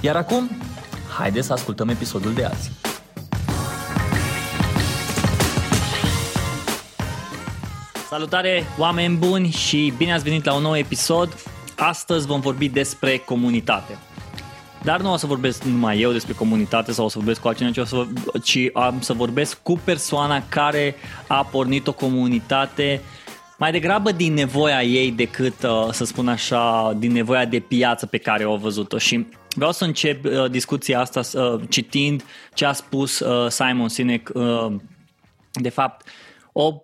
Iar acum, haideți să ascultăm episodul de azi. Salutare, oameni buni și bine ați venit la un nou episod. Astăzi vom vorbi despre comunitate. Dar nu o să vorbesc numai eu despre comunitate sau o să vorbesc cu altcineva, ci, ci am să vorbesc cu persoana care a pornit o comunitate mai degrabă din nevoia ei decât, uh, să spun așa, din nevoia de piață pe care o văzut-o. Și vreau să încep uh, discuția asta uh, citind ce a spus Simon Sinek. De fapt, o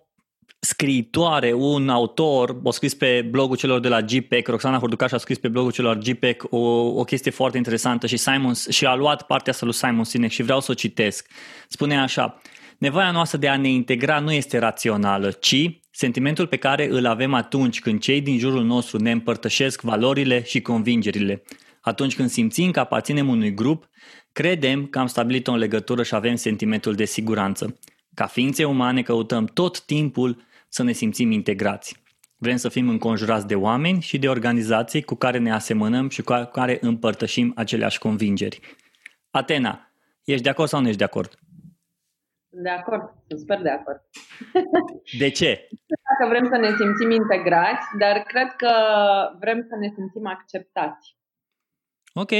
scriitoare, un autor, a scris pe blogul celor de la GPEC, Roxana Hurducaș a scris pe blogul celor GPEC o, o chestie foarte interesantă și, Simon, și a luat partea asta lui Simon Sinek și vreau să o citesc. Spune așa, nevoia noastră de a ne integra nu este rațională, ci sentimentul pe care îl avem atunci când cei din jurul nostru ne împărtășesc valorile și convingerile. Atunci când simțim că aparținem unui grup, credem că am stabilit o legătură și avem sentimentul de siguranță. Ca ființe umane căutăm tot timpul să ne simțim integrați. Vrem să fim înconjurați de oameni și de organizații cu care ne asemănăm și cu care împărtășim aceleași convingeri. Atena, ești de acord sau nu ești de acord? De acord, sunt super de acord. De ce? Dacă vrem să ne simțim integrați, dar cred că vrem să ne simțim acceptați. Ok.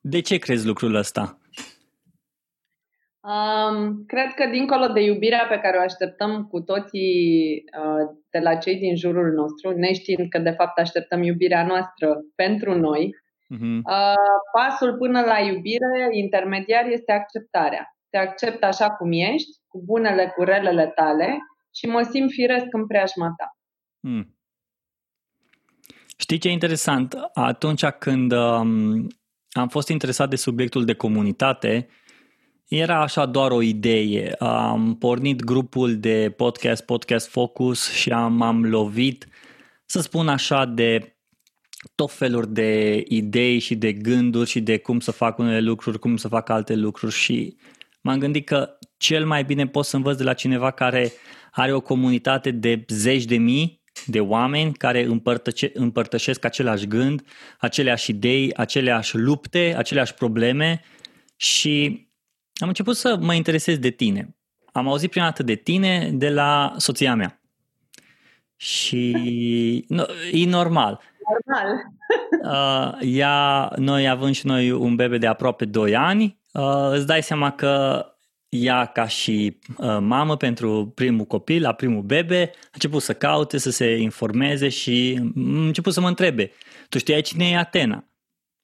De ce crezi lucrul ăsta? Um, cred că dincolo de iubirea pe care o așteptăm cu toții uh, de la cei din jurul nostru, neștiind că de fapt așteptăm iubirea noastră pentru noi, uh-huh. uh, pasul până la iubire intermediar este acceptarea. Te accept așa cum ești, cu bunele, cu relele tale și mă simt firesc în preajma ta. Hmm. Știi ce e interesant? Atunci când um, am fost interesat de subiectul de comunitate, era așa doar o idee. Am pornit grupul de podcast, Podcast Focus și am, am lovit, să spun așa, de tot feluri de idei și de gânduri și de cum să fac unele lucruri, cum să fac alte lucruri și m-am gândit că cel mai bine pot să învăț de la cineva care are o comunitate de zeci de mii de oameni care împărtăce, împărtășesc același gând, aceleași idei, aceleași lupte, aceleași probleme și am început să mă interesez de tine. Am auzit prima dată de tine de la soția mea. Și no, e normal. Normal. Uh, ea, noi având și noi un bebe de aproape 2 ani, uh, îți dai seama că ea ca și uh, mamă pentru primul copil, la primul bebe, a început să caute, să se informeze și a început să mă întrebe, tu știai cine e Atena?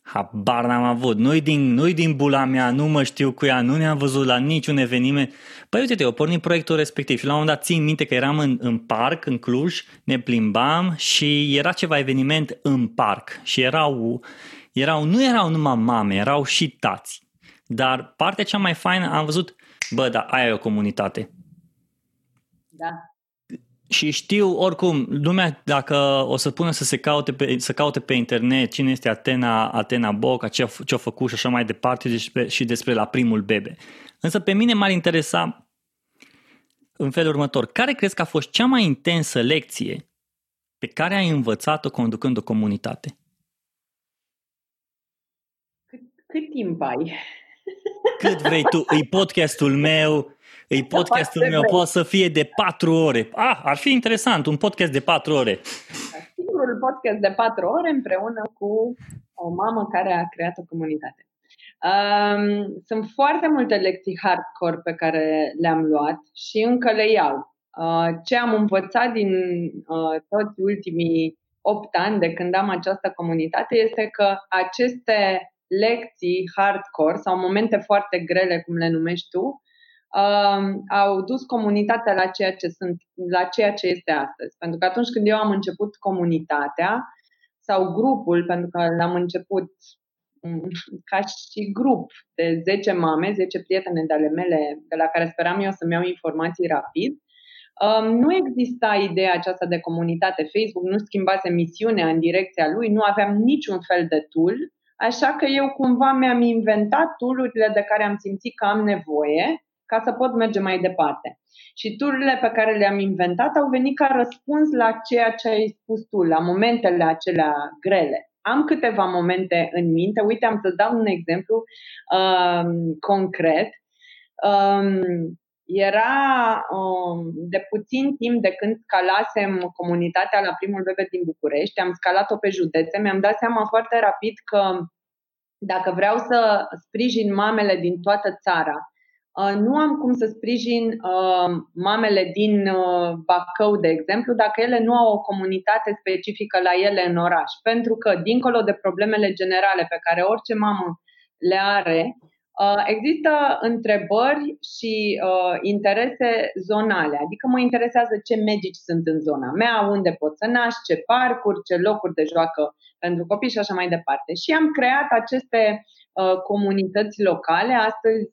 Habar n-am avut. Nu-i din, nu din bula mea, nu mă știu cu ea, nu ne-am văzut la niciun eveniment. Păi uite-te, eu pornit proiectul respectiv și la un moment dat țin minte că eram în, în parc, în Cluj, ne plimbam și era ceva eveniment în parc și erau, erau nu erau numai mame, erau și tați. Dar partea cea mai faină am văzut, bă, da, aia e o comunitate. Da și știu oricum, lumea dacă o să pună să se caute pe, să caute pe internet cine este Atena, Atena Boca, ce a, ce a făcut și așa mai departe despre, și despre la primul bebe. Însă pe mine m-ar interesa în felul următor. Care crezi că a fost cea mai intensă lecție pe care ai învățat-o conducând o comunitate? Cât, cât timp ai? Cât vrei tu. E podcastul meu, îi podcastul meu poate să fie de patru ore. Ah, ar fi interesant, un podcast de patru ore. Singurul podcast de patru ore împreună cu o mamă care a creat o comunitate. Um, sunt foarte multe lecții hardcore pe care le-am luat și încă le iau. Uh, ce am învățat din uh, toți ultimii opt ani de când am această comunitate este că aceste lecții hardcore sau momente foarte grele, cum le numești tu, uh, au dus comunitatea la ceea ce sunt, la ceea ce este astăzi. Pentru că atunci când eu am început comunitatea sau grupul, pentru că l-am început ca și grup de 10 mame, 10 prietene de ale mele, de la care speram eu să-mi iau informații rapid, um, nu exista ideea aceasta de comunitate. Facebook nu schimbase misiunea în direcția lui, nu aveam niciun fel de tool, așa că eu cumva mi-am inventat tool-urile de care am simțit că am nevoie ca să pot merge mai departe. Și tururile pe care le-am inventat au venit ca răspuns la ceea ce ai spus tu, la momentele acelea grele. Am câteva momente în minte. Uite, am să dau un exemplu um, concret. Um, era um, de puțin timp de când scalasem comunitatea la primul bebe din București, am scalat-o pe județe, mi-am dat seama foarte rapid că dacă vreau să sprijin mamele din toată țara Uh, nu am cum să sprijin uh, mamele din uh, Bacău, de exemplu, dacă ele nu au o comunitate specifică la ele în oraș. Pentru că, dincolo de problemele generale pe care orice mamă le are, există întrebări și interese zonale. Adică mă interesează ce medici sunt în zona mea, unde pot să naști, ce parcuri, ce locuri de joacă pentru copii și așa mai departe. Și am creat aceste comunități locale. Astăzi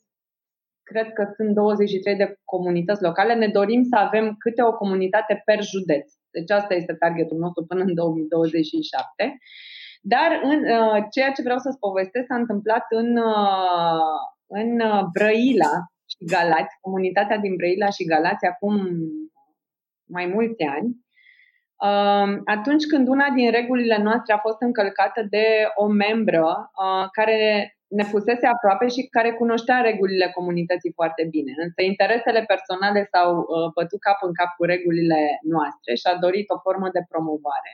cred că sunt 23 de comunități locale, ne dorim să avem câte o comunitate per județ. Deci asta este targetul nostru până în 2027. Dar în, uh, ceea ce vreau să-ți povestesc s-a întâmplat în, uh, în uh, Brăila și Galați, comunitatea din Brăila și Galați acum mai mulți ani. Uh, atunci când una din regulile noastre a fost încălcată de o membră uh, care ne fusese aproape și care cunoștea regulile comunității foarte bine. Însă interesele personale s-au uh, bătut cap în cap cu regulile noastre și a dorit o formă de promovare.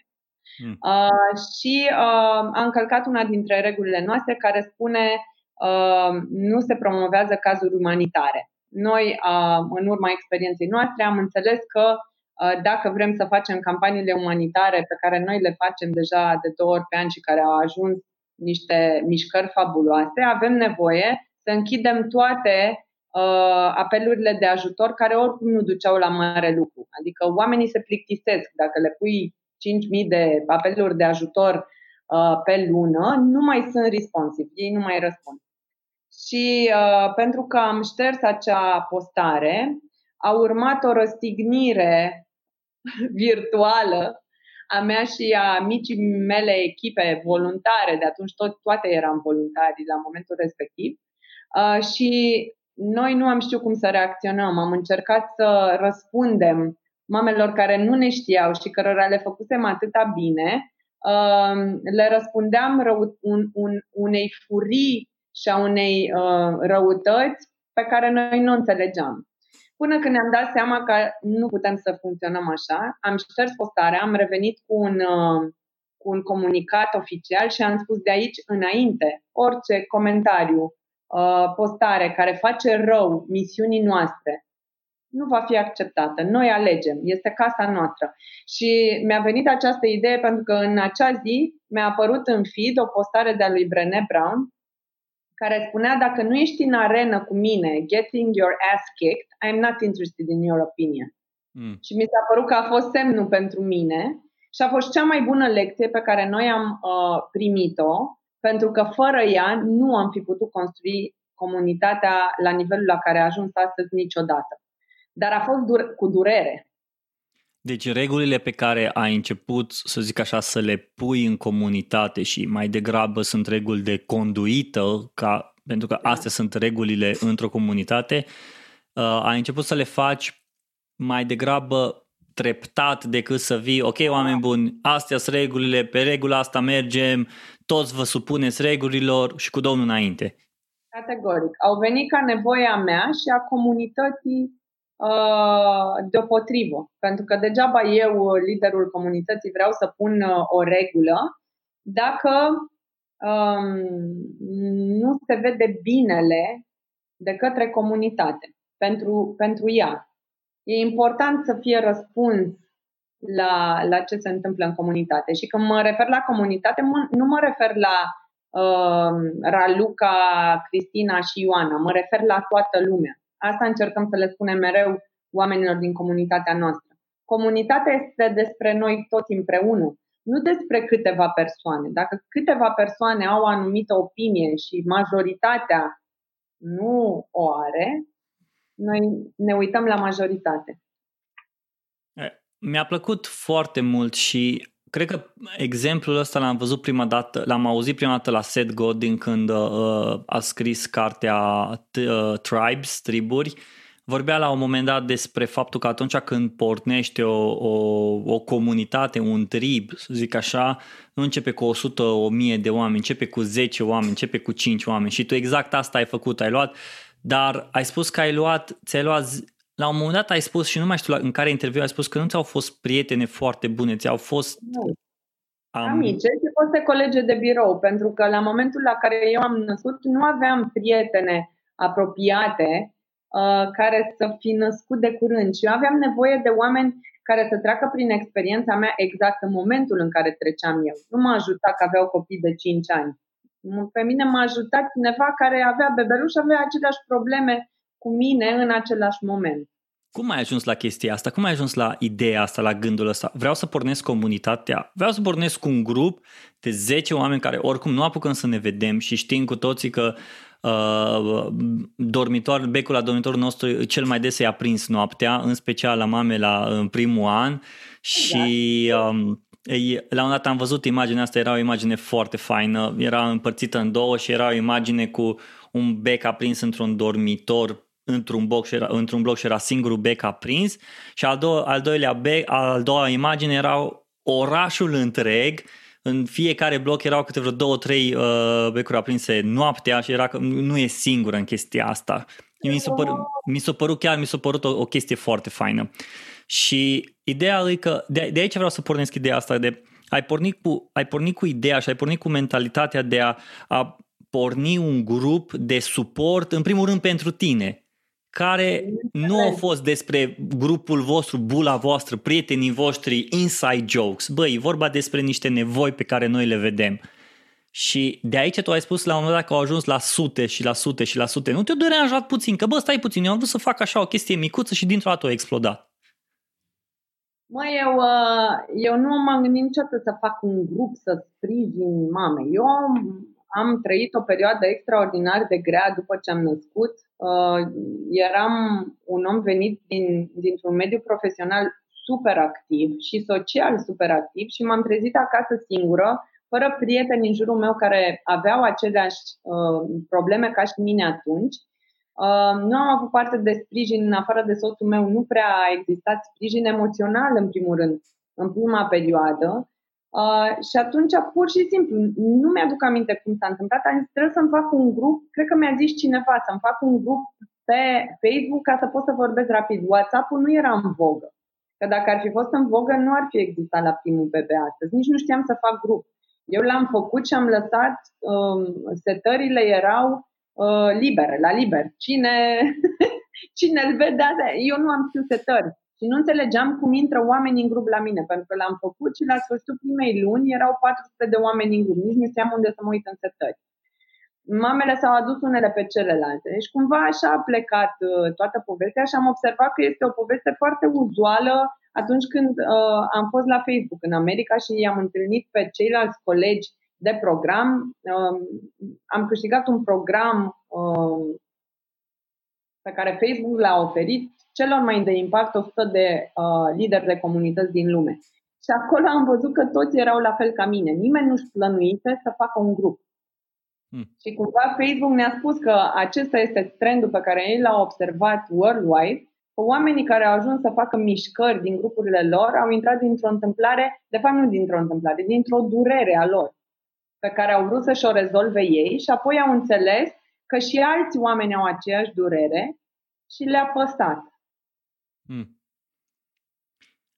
Mm. Uh, și uh, a încălcat una dintre regulile noastre care spune uh, nu se promovează cazuri umanitare. Noi, uh, în urma experienței noastre, am înțeles că uh, dacă vrem să facem campaniile umanitare pe care noi le facem deja de două ori pe an și care au ajuns niște mișcări fabuloase, avem nevoie să închidem toate uh, apelurile de ajutor care oricum nu duceau la mare lucru. Adică oamenii se plictisesc dacă le pui 5.000 de apeluri de ajutor uh, pe lună, nu mai sunt responsive, ei nu mai răspund. Și uh, pentru că am șters acea postare, a urmat o răstignire virtuală a mea și a micii mele echipe voluntare, de atunci tot, toate eram voluntari la momentul respectiv, uh, și noi nu am știut cum să reacționăm. Am încercat să răspundem mamelor care nu ne știau și cărora le făcusem atâta bine, uh, le răspundeam rău, un, un, unei furii și a unei uh, răutăți pe care noi nu înțelegeam. Până când ne-am dat seama că nu putem să funcționăm așa, am șters postarea, am revenit cu un, uh, cu un comunicat oficial și am spus de aici înainte, orice comentariu, uh, postare care face rău misiunii noastre, nu va fi acceptată. Noi alegem, este casa noastră. Și mi-a venit această idee pentru că în acea zi mi-a apărut în feed o postare de-a lui Brené Brown care spunea dacă nu ești în arenă cu mine, getting your ass kicked, I'm not interested in your opinion. Mm. Și mi s-a părut că a fost semnul pentru mine și a fost cea mai bună lecție pe care noi am uh, primit-o, pentru că fără ea nu am fi putut construi comunitatea la nivelul la care a ajuns astăzi niciodată. Dar a fost dur- cu durere. Deci regulile pe care ai început, să zic așa, să le pui în comunitate și mai degrabă sunt reguli de conduită, ca, pentru că astea sunt regulile într-o comunitate, uh, ai început să le faci mai degrabă treptat decât să vii, ok, oameni buni, astea sunt regulile, pe regula asta mergem, toți vă supuneți regulilor și cu Domnul înainte. Categoric. Au venit ca nevoia mea și a comunității Uh, deopotrivă. Pentru că degeaba eu, liderul comunității, vreau să pun uh, o regulă dacă um, nu se vede binele de către comunitate pentru, pentru ea. E important să fie răspuns la, la ce se întâmplă în comunitate. Și când mă refer la comunitate, mă, nu mă refer la uh, Raluca, Cristina și Ioana, mă refer la toată lumea. Asta încercăm să le spunem mereu oamenilor din comunitatea noastră. Comunitatea este despre noi toți împreună. nu despre câteva persoane. Dacă câteva persoane au o anumită opinie și majoritatea nu o are, noi ne uităm la majoritate. Mi-a plăcut foarte mult și cred că exemplul ăsta l-am văzut prima dată, l-am auzit prima dată la Seth Godin când uh, a scris cartea uh, Tribes, triburi. Vorbea la un moment dat despre faptul că atunci când pornește o, o, o comunitate, un trib, să zic așa, nu începe cu 100, 1000 de oameni, începe cu 10 oameni, începe cu 5 oameni și tu exact asta ai făcut, ai luat, dar ai spus că ai luat, ți-ai luat la un moment dat ai spus, și nu mai știu în care interviu ai spus că nu ți-au fost prietene foarte bune, ți-au fost... Nu. Am... Amice și foste colege de birou, pentru că la momentul la care eu am născut nu aveam prietene apropiate uh, care să fi născut de curând și eu aveam nevoie de oameni care să treacă prin experiența mea exact în momentul în care treceam eu. Nu m-a ajutat că aveau copii de 5 ani. Pe mine m-a ajutat cineva care avea bebeluș și avea aceleași probleme cu mine în același moment. Cum ai ajuns la chestia asta? Cum ai ajuns la ideea asta, la gândul ăsta? Vreau să pornesc comunitatea, vreau să pornesc cu un grup de 10 oameni care oricum nu apucăm să ne vedem și știm cu toții că uh, dormitor, becul la dormitorul nostru cel mai des e aprins noaptea, în special la mame la în primul an și da. um, ei, la un dat am văzut imaginea asta, era o imagine foarte faină, era împărțită în două și era o imagine cu un bec aprins într-un dormitor într-un bloc și era, într-un bloc și era singurul bec aprins și al, do- al doilea bec, al doua imagine era orașul întreg în fiecare bloc erau câte vreo două, trei uh, becuri aprinse noaptea și era că nu e singură în chestia asta. Mi s-a, părut, mi s-a părut chiar, mi s-a părut o, o chestie foarte faină. Și ideea e că, de, de aici vreau să pornesc ideea asta de ai pornit cu, ai pornit cu ideea și ai pornit cu mentalitatea de a, a porni un grup de suport, în primul rând pentru tine, care nu au fost despre grupul vostru, bula voastră, prietenii voștri, inside jokes. Băi, e vorba despre niște nevoi pe care noi le vedem. Și de aici tu ai spus la un moment dat că au ajuns la sute și la sute și la sute. Nu te-a deranjat puțin? Că bă, stai puțin, eu am vrut să fac așa o chestie micuță și dintr-o dată a explodat. Mă, eu, uh, eu nu m-am gândit niciodată să fac un grup să sprijin mame. Eu am trăit o perioadă extraordinar de grea după ce am născut. Uh, eram un om venit din, dintr-un mediu profesional super activ și social super activ și m-am trezit acasă singură, fără prieteni în jurul meu care aveau aceleași uh, probleme ca și mine atunci. Uh, nu am avut parte de sprijin în afară de soțul meu, nu prea a existat sprijin emoțional în primul rând în prima perioadă Uh, și atunci, pur și simplu, nu mi-aduc aminte cum s-a întâmplat, am zis, trebuie să-mi fac un grup, cred că mi-a zis cineva să-mi fac un grup pe Facebook ca să pot să vorbesc rapid. WhatsApp-ul nu era în vogă. Că dacă ar fi fost în vogă, nu ar fi existat la primul bebe astăzi. Nici nu știam să fac grup. Eu l-am făcut și am lăsat, um, setările erau uh, libere, la liber. Cine, cine îl vede, eu nu am știut setări. Și nu înțelegeam cum intră oameni în grup la mine, pentru că l-am făcut și la sfârșitul primei luni erau 400 de oameni în grup. Nici nu știam unde să mă uit în setări. Mamele s-au adus unele pe celelalte. Deci cumva așa a plecat uh, toată povestea și am observat că este o poveste foarte uzuală atunci când uh, am fost la Facebook în America și i-am întâlnit pe ceilalți colegi de program. Uh, am câștigat un program uh, pe care Facebook l-a oferit celor mai de impact 100 de uh, lideri de comunități din lume. Și acolo am văzut că toți erau la fel ca mine. Nimeni nu-și plănuise să facă un grup. Hmm. Și cumva Facebook ne-a spus că acesta este trendul pe care ei l-au observat worldwide, că oamenii care au ajuns să facă mișcări din grupurile lor au intrat dintr-o întâmplare, de fapt nu dintr-o întâmplare, dintr-o durere a lor, pe care au vrut să-și o rezolve ei și apoi au înțeles că și alți oameni au aceeași durere și le-a păsat. Hmm.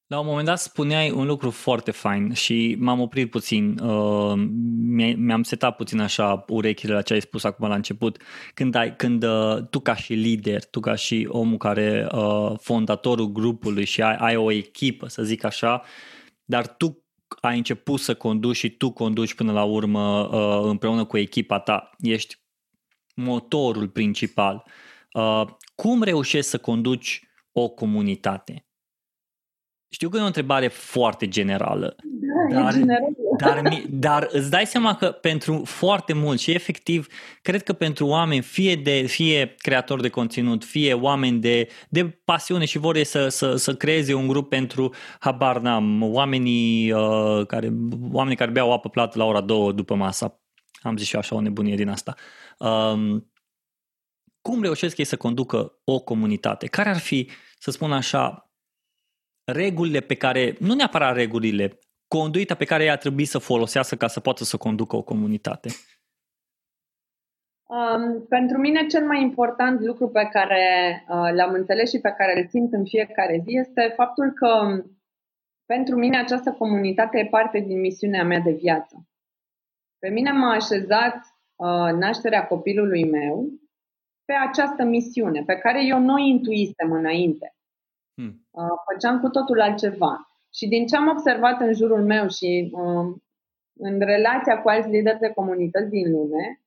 La un moment dat spuneai un lucru foarte fain și m-am oprit puțin, uh, mi-am setat puțin așa urechile la ce ai spus acum la început. Când, ai, când uh, tu ca și lider, tu ca și omul care, uh, fondatorul grupului și ai, ai o echipă, să zic așa, dar tu ai început să conduci și tu conduci până la urmă uh, împreună cu echipa ta, ești motorul principal. Uh, cum reușești să conduci o comunitate? Știu că e o întrebare foarte generală, da, dar, generală. dar, dar îți dai seama că pentru foarte mult și efectiv, cred că pentru oameni, fie de fie creatori de conținut, fie oameni de, de pasiune și vor să, să, să creeze un grup pentru, habar n-am, oamenii, uh, care, oamenii care beau apă plată la ora două după masa, am zis și eu așa o nebunie din asta. Um, cum reușesc ei să conducă o comunitate? Care ar fi, să spun așa, regulile pe care, nu neapărat regulile, conduita pe care ea ar trebui să folosească ca să poată să conducă o comunitate? Um, pentru mine cel mai important lucru pe care uh, l-am înțeles și pe care îl simt în fiecare zi este faptul că pentru mine această comunitate e parte din misiunea mea de viață. Pe mine m-a așezat uh, nașterea copilului meu pe această misiune, pe care eu nu o intuisem înainte. Hmm. Uh, făceam cu totul altceva. Și din ce am observat în jurul meu și uh, în relația cu alți lideri de comunități din lume,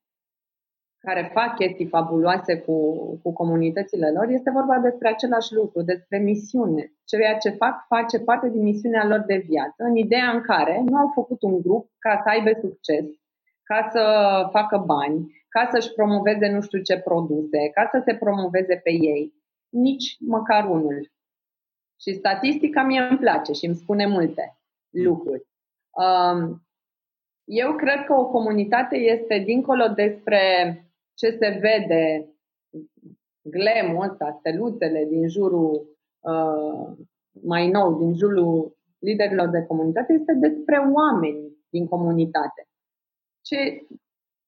care fac chestii fabuloase cu, cu comunitățile lor, este vorba despre același lucru, despre misiune. Ceea ce fac face parte din misiunea lor de viață, în ideea în care nu au făcut un grup ca să aibă succes, ca să facă bani, ca să-și promoveze nu știu ce produse, ca să se promoveze pe ei, nici măcar unul. Și statistica mie îmi place și îmi spune multe lucruri. Um, eu cred că o comunitate este dincolo despre ce se vede, glemul ăsta, steluțele din jurul uh, mai nou, din jurul liderilor de comunitate, este despre oameni din comunitate. Ce,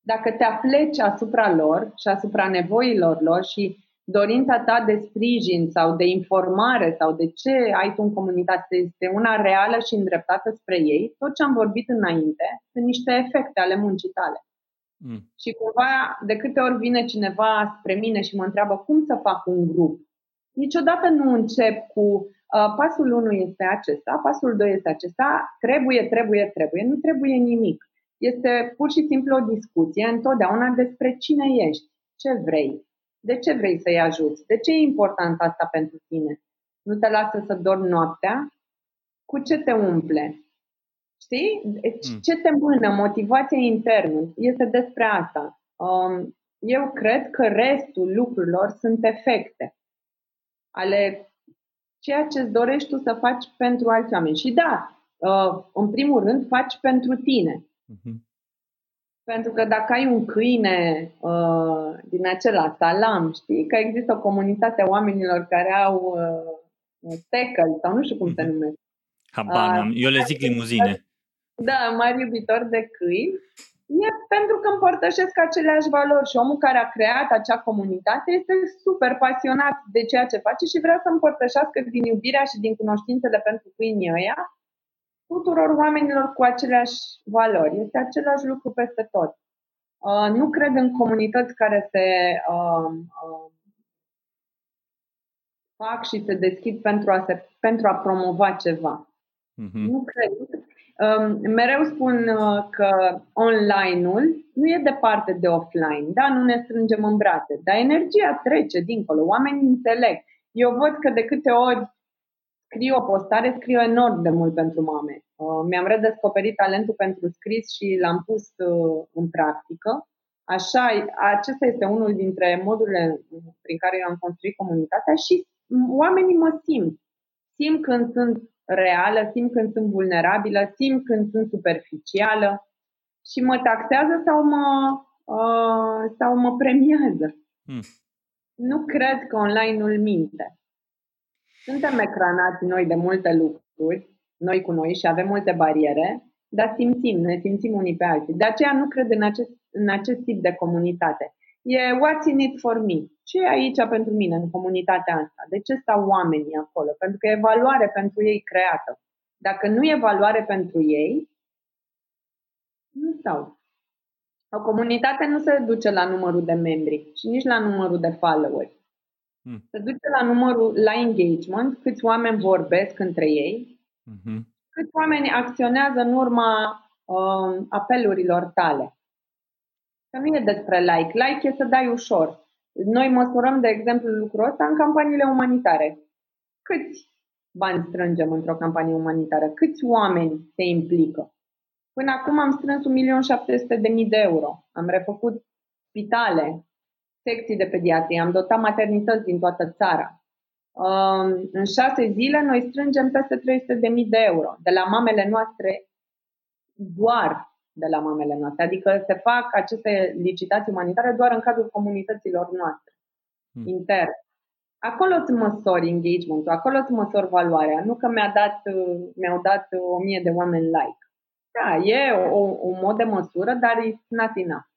dacă te apleci asupra lor și asupra nevoilor lor și dorința ta de sprijin sau de informare sau de ce ai tu în comunitate este una reală și îndreptată spre ei, tot ce am vorbit înainte sunt niște efecte ale muncii tale. Mm. Și cumva, de câte ori vine cineva spre mine și mă întreabă cum să fac un grup, niciodată nu încep cu uh, pasul 1 este acesta, pasul 2 este acesta, trebuie, trebuie, trebuie, nu trebuie nimic. Este pur și simplu o discuție întotdeauna despre cine ești, ce vrei, de ce vrei să-i ajuți? De ce e important asta pentru tine? Nu te lasă să dormi noaptea? Cu ce te umple? Știi? Deci, mm. Ce te mână? Motivația internă. Este despre asta. Um, eu cred că restul lucrurilor sunt efecte ale ceea ce îți dorești tu să faci pentru alți oameni. Și da, uh, în primul rând, faci pentru tine. Mm-hmm. Pentru că dacă ai un câine uh, din acela salam, știi, că există o comunitate a oamenilor care au uh, tackle sau nu știu cum se mhm. numesc. Habar, uh, eu le zic limuzine. Da, mari iubitori de câini. E pentru că împărtășesc aceleași valori și omul care a creat acea comunitate este super pasionat de ceea ce face și vrea să împărtășească din iubirea și din cunoștințele pentru câinii ăia tuturor oamenilor cu aceleași valori. Este același lucru peste tot. Uh, nu cred în comunități care se uh, uh, fac și se deschid pentru a, se, pentru a promova ceva. Uh-huh. Nu cred. Um, mereu spun uh, că online-ul nu e departe de offline. Da, nu ne strângem în brațe, dar energia trece dincolo. Oamenii înțeleg. Eu văd că de câte ori scriu o postare, scriu enorm de mult pentru mame. Uh, mi-am redescoperit talentul pentru scris și l-am pus uh, în practică. Așa, acesta este unul dintre modurile prin care eu am construit comunitatea și oamenii mă simt. Simt când sunt reală, simt când sunt vulnerabilă, simt când sunt superficială și mă taxează sau mă, uh, sau mă premiază. Hmm. Nu cred că online-ul minte. Suntem ecranați noi de multe lucruri, noi cu noi și avem multe bariere, dar simțim, ne simțim unii pe alții. De aceea nu cred în acest, în acest tip de comunitate. E what's in it for me. Ce e aici pentru mine, în comunitatea asta? De ce stau oamenii acolo? Pentru că e valoare pentru ei creată. Dacă nu e valoare pentru ei, nu stau. O comunitate nu se duce la numărul de membri și nici la numărul de followers. Hmm. Se duce la numărul, la engagement, câți oameni vorbesc între ei, mm-hmm. câți oameni acționează în urma uh, apelurilor tale. Că nu e despre like. Like e să dai ușor. Noi măsurăm, de exemplu, lucrul ăsta în campaniile umanitare. Câți bani strângem într-o campanie umanitară? Câți oameni se implică? Până acum am strâns 1.700.000 de euro. Am refăcut spitale, secții de pediatrie, am dotat maternități din toată țara. Um, în șase zile noi strângem peste 300.000 de euro de la mamele noastre, doar de la mamele noastre. Adică se fac aceste licitații umanitare doar în cadrul comunităților noastre, hmm. interne. Acolo îți măsori engagement acolo îți măsori valoarea, nu că mi-a dat, mi-au dat o mie de oameni like. Da, e o, un mod de măsură, dar e not enough.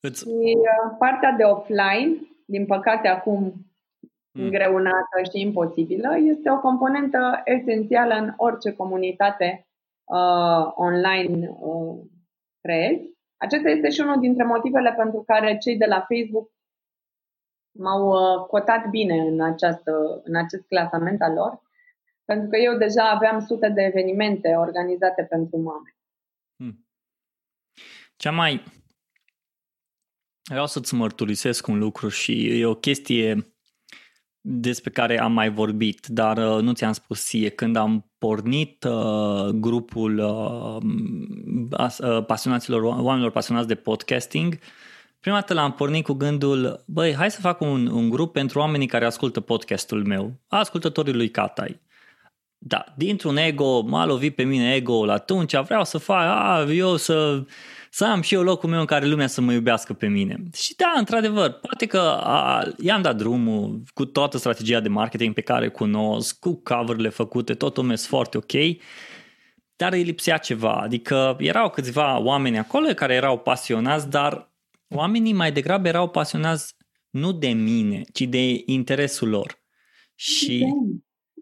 Îți... Și uh, partea de offline, din păcate acum mm. îngreunată și imposibilă, este o componentă esențială în orice comunitate uh, online uh, creezi. Acesta este și unul dintre motivele pentru care cei de la Facebook m-au uh, cotat bine în, această, în acest clasament al lor, pentru că eu deja aveam sute de evenimente organizate pentru mame. Hmm. Cea mai... Vreau să-ți mărturisesc un lucru și e o chestie despre care am mai vorbit, dar uh, nu ți-am spus ție. Când am pornit uh, grupul uh, uh, pasionaților, oamenilor pasionați de podcasting, prima dată l-am pornit cu gândul, băi, hai să fac un, un grup pentru oamenii care ascultă podcastul meu, ascultătorii lui Catai. Da, dintr-un ego, m-a lovit pe mine ego-ul atunci, vreau să fac, a, eu să să am și eu locul meu în care lumea să mă iubească pe mine. Și da, într-adevăr, poate că a, i-am dat drumul cu toată strategia de marketing pe care cunosc, cu cover-urile făcute, totul mers foarte ok, dar îi lipsea ceva. Adică erau câțiva oameni acolo care erau pasionați, dar oamenii mai degrabă erau pasionați nu de mine, ci de interesul lor. Și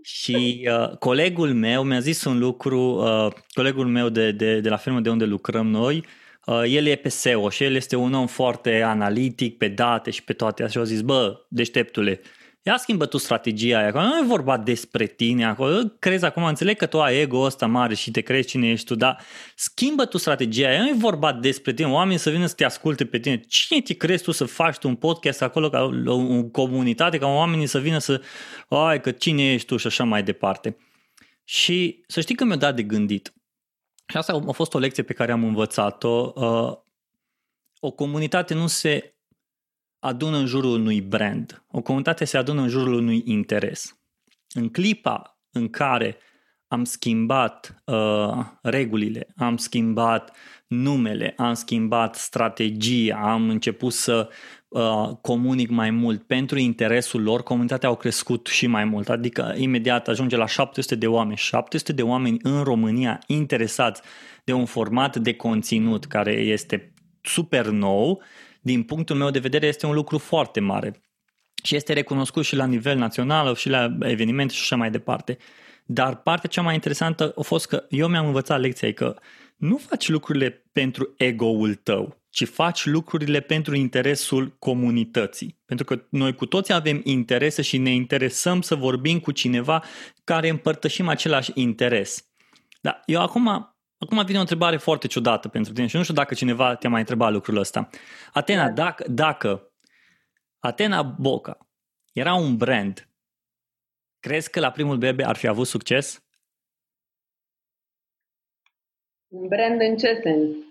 și uh, colegul meu mi-a zis un lucru, uh, colegul meu de, de, de la firmă de unde lucrăm noi, Uh, el e pe SEO și el este un om foarte analitic pe date și pe toate așa. Și au zis, bă, deșteptule, ia schimbă tu strategia aia, nu e vorba despre tine acolo, crezi acum, înțeleg că tu ai ego ăsta mare și te crezi cine ești tu, dar schimbă tu strategia aia, nu e vorba despre tine, oamenii să vină să te asculte pe tine, cine te crezi tu să faci tu un podcast acolo, ca o comunitate, ca oamenii să vină să, ai că cine ești tu și așa mai departe. Și să știi că mi-a dat de gândit. Și asta a fost o lecție pe care am învățat-o. Uh, o comunitate nu se adună în jurul unui brand. O comunitate se adună în jurul unui interes. În clipa în care am schimbat uh, regulile, am schimbat numele, am schimbat strategia, am început să uh, comunic mai mult. Pentru interesul lor, comunitatea au crescut și mai mult, adică imediat ajunge la 700 de oameni, 700 de oameni în România interesați de un format de conținut care este super nou, din punctul meu de vedere este un lucru foarte mare. Și este recunoscut și la nivel național și la evenimente și așa mai departe. Dar partea cea mai interesantă a fost că eu mi-am învățat lecția că nu faci lucrurile pentru ego-ul tău, ci faci lucrurile pentru interesul comunității. Pentru că noi cu toții avem interese și ne interesăm să vorbim cu cineva care împărtășim același interes. Dar eu acum, acum vine o întrebare foarte ciudată pentru tine și nu știu dacă cineva te-a mai întrebat lucrul ăsta. Atena, dacă, dacă Atena Boca era un brand, crezi că la primul bebe ar fi avut succes? Un brand în ce sens?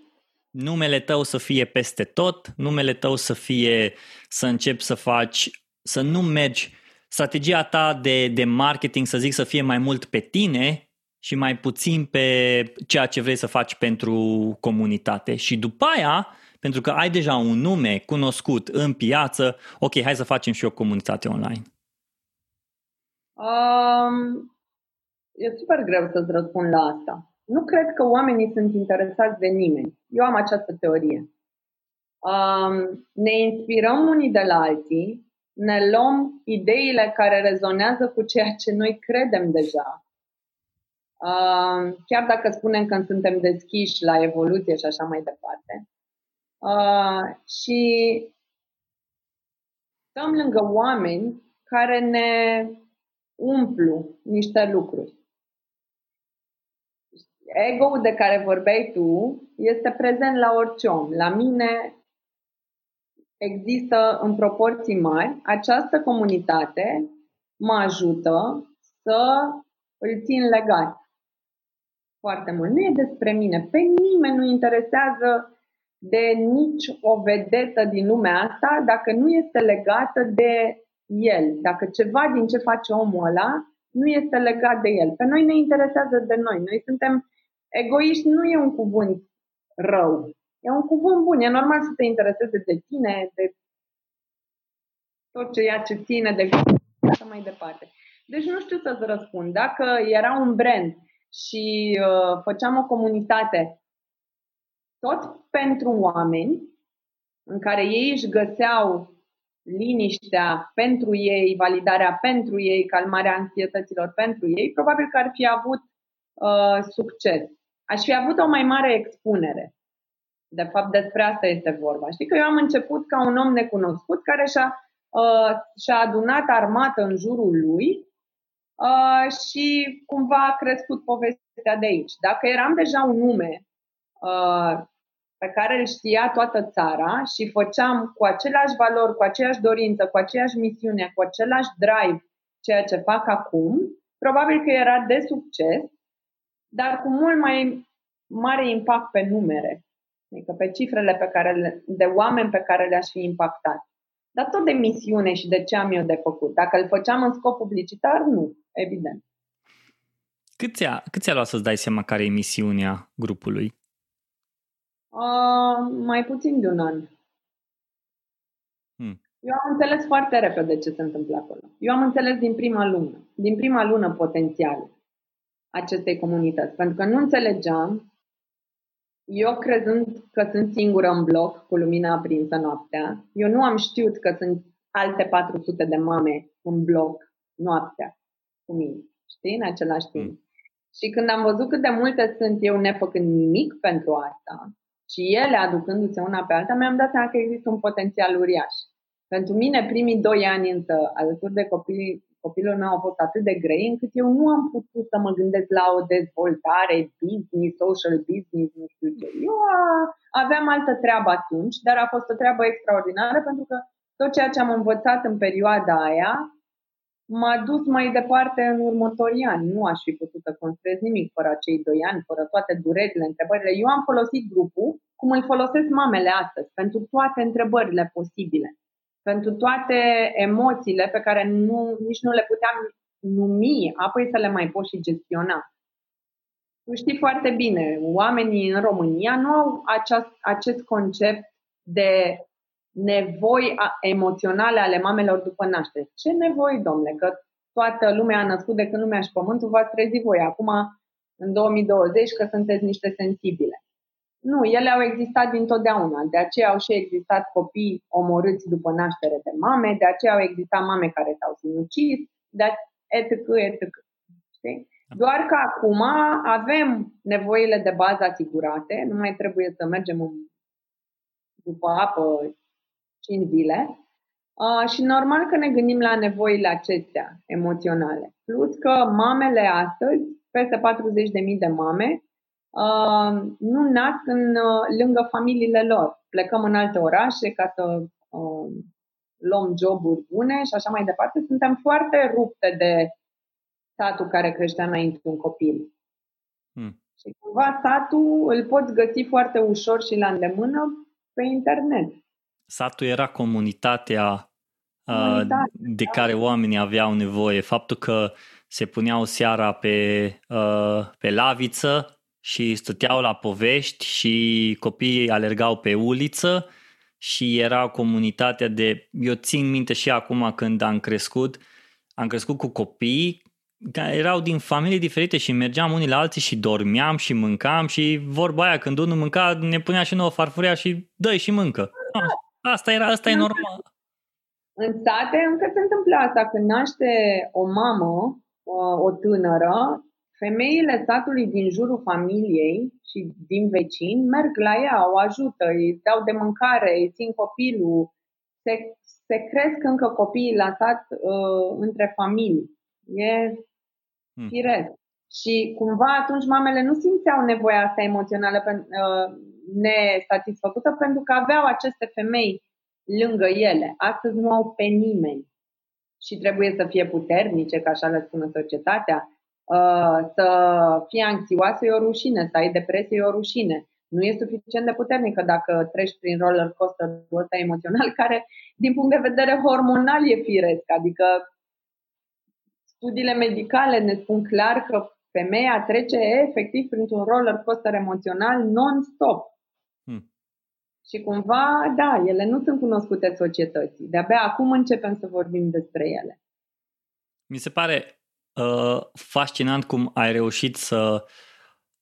numele tău să fie peste tot, numele tău să fie, să începi să faci, să nu mergi, strategia ta de, de marketing, să zic, să fie mai mult pe tine și mai puțin pe ceea ce vrei să faci pentru comunitate. Și după aia, pentru că ai deja un nume cunoscut în piață, ok, hai să facem și o comunitate online. Um, e super greu să-ți răspund la asta nu cred că oamenii sunt interesați de nimeni. Eu am această teorie. Um, ne inspirăm unii de la alții, ne luăm ideile care rezonează cu ceea ce noi credem deja. Uh, chiar dacă spunem că suntem deschiși la evoluție și așa mai departe. Uh, și stăm lângă oameni care ne umplu niște lucruri ego de care vorbeai tu este prezent la orice om. La mine există în proporții mari. Această comunitate mă ajută să îl țin legat foarte mult. Nu e despre mine. Pe nimeni nu interesează de nici o vedetă din lumea asta dacă nu este legată de el. Dacă ceva din ce face omul ăla nu este legat de el. Pe noi ne interesează de noi. Noi suntem egoiști, nu e un cuvânt rău. E un cuvânt bun. E normal să te intereseze de tine, de tot ceea ce ține de așa mai departe. Deci nu știu să-ți răspund. Dacă era un brand și uh, făceam o comunitate tot pentru oameni, în care ei își găseau liniștea pentru ei, validarea pentru ei, calmarea anxietăților pentru ei, probabil că ar fi avut uh, succes. Aș fi avut o mai mare expunere. De fapt, despre asta este vorba. Știi că eu am început ca un om necunoscut care și-a, uh, și-a adunat armată în jurul lui uh, și cumva a crescut povestea de aici. Dacă eram deja un nume uh, pe care îl știa toată țara și făceam cu aceleași valori, cu aceeași dorință, cu aceeași misiune, cu același drive ceea ce fac acum, probabil că era de succes, dar cu mult mai mare impact pe numere, adică pe cifrele pe care le, de oameni pe care le-aș fi impactat. Dar tot de misiune și de ce am eu de făcut. Dacă îl făceam în scop publicitar, nu, evident. Cât ți-a, cât ți-a luat să-ți dai seama care e misiunea grupului? Uh, mai puțin de un an. Hmm. Eu am înțeles foarte repede ce se întâmplă acolo. Eu am înțeles din prima lună, din prima lună potențial acestei comunități, pentru că nu înțelegeam, eu crezând că sunt singură în bloc cu lumina aprinsă noaptea, eu nu am știut că sunt alte 400 de mame în bloc noaptea cu mine, știi, în același timp. Mm. Și când am văzut cât de multe sunt eu nefăcând nimic pentru asta, și ele aducându-se una pe alta, mi-am dat seama că există un potențial uriaș. Pentru mine, primii doi ani însă, alături de copii, copilul meu, au fost atât de grei încât eu nu am putut să mă gândesc la o dezvoltare, business, social business, nu știu ce. Eu aveam altă treabă atunci, dar a fost o treabă extraordinară pentru că tot ceea ce am învățat în perioada aia m-a dus mai departe în următorii ani. Nu aș fi putut să construiesc nimic fără acei doi ani, fără toate durerile, întrebările. Eu am folosit grupul cum îl folosesc mamele astăzi, pentru toate întrebările posibile, pentru toate emoțiile pe care nu, nici nu le puteam numi, apoi să le mai pot și gestiona. Tu știi foarte bine, oamenii în România nu au aceast, acest concept de nevoi emoționale ale mamelor după naștere. Ce nevoi, domnule? Că toată lumea a născut de când lumea și pământul, v-ați trezit voi acum, în 2020, că sunteți niște sensibile. Nu, ele au existat dintotdeauna. De aceea au și existat copii omorâți după naștere de mame, de aceea au existat mame care s-au sinucis, de etc. etc. Știi? Doar că acum avem nevoile de bază asigurate, nu mai trebuie să mergem în, după apă 5 zile. Uh, și normal că ne gândim la nevoile acestea emoționale. Plus că mamele astăzi, peste 40.000 de mame, uh, nu nasc în, uh, lângă familiile lor. Plecăm în alte orașe ca să uh, luăm joburi bune și așa mai departe. Suntem foarte rupte de satul care creștea înainte un copil. Hmm. Și cumva satul îl poți găsi foarte ușor și la îndemână pe internet satul era comunitatea uh, de da. care oamenii aveau nevoie. Faptul că se puneau seara pe, uh, pe laviță și stăteau la povești și copiii alergau pe uliță și era comunitatea de... Eu țin minte și acum când am crescut, am crescut cu copii care erau din familii diferite și mergeam unii la alții și dormeam și mâncam și vorba aia, când unul mânca, ne punea și nouă farfuria și dă și mâncă. Ah, Asta, era, asta e normal. În sate încă se întâmplă asta. Când naște o mamă, o tânără, femeile satului din jurul familiei și din vecini merg la ea, o ajută, îi dau de mâncare, îi țin copilul. Se, se cresc încă copiii la sat uh, între familii. E hmm. firesc. Și cumva atunci mamele nu simțeau nevoia asta emoțională uh, nesatisfăcută pentru că aveau aceste femei lângă ele. Astăzi nu au pe nimeni. și trebuie să fie puternice, ca așa le spune societatea, uh, să fie anxioasă e o rușine, să ai depresie e o rușine. Nu e suficient de puternică dacă treci prin roller coaster-ul ăsta emoțional, care, din punct de vedere hormonal, e firesc. Adică studiile medicale ne spun clar că femeia trece efectiv printr-un roller coaster emoțional non-stop. Hmm. Și cumva, da, ele nu sunt cunoscute societății. De-abia acum începem să vorbim despre ele. Mi se pare uh, fascinant cum ai reușit să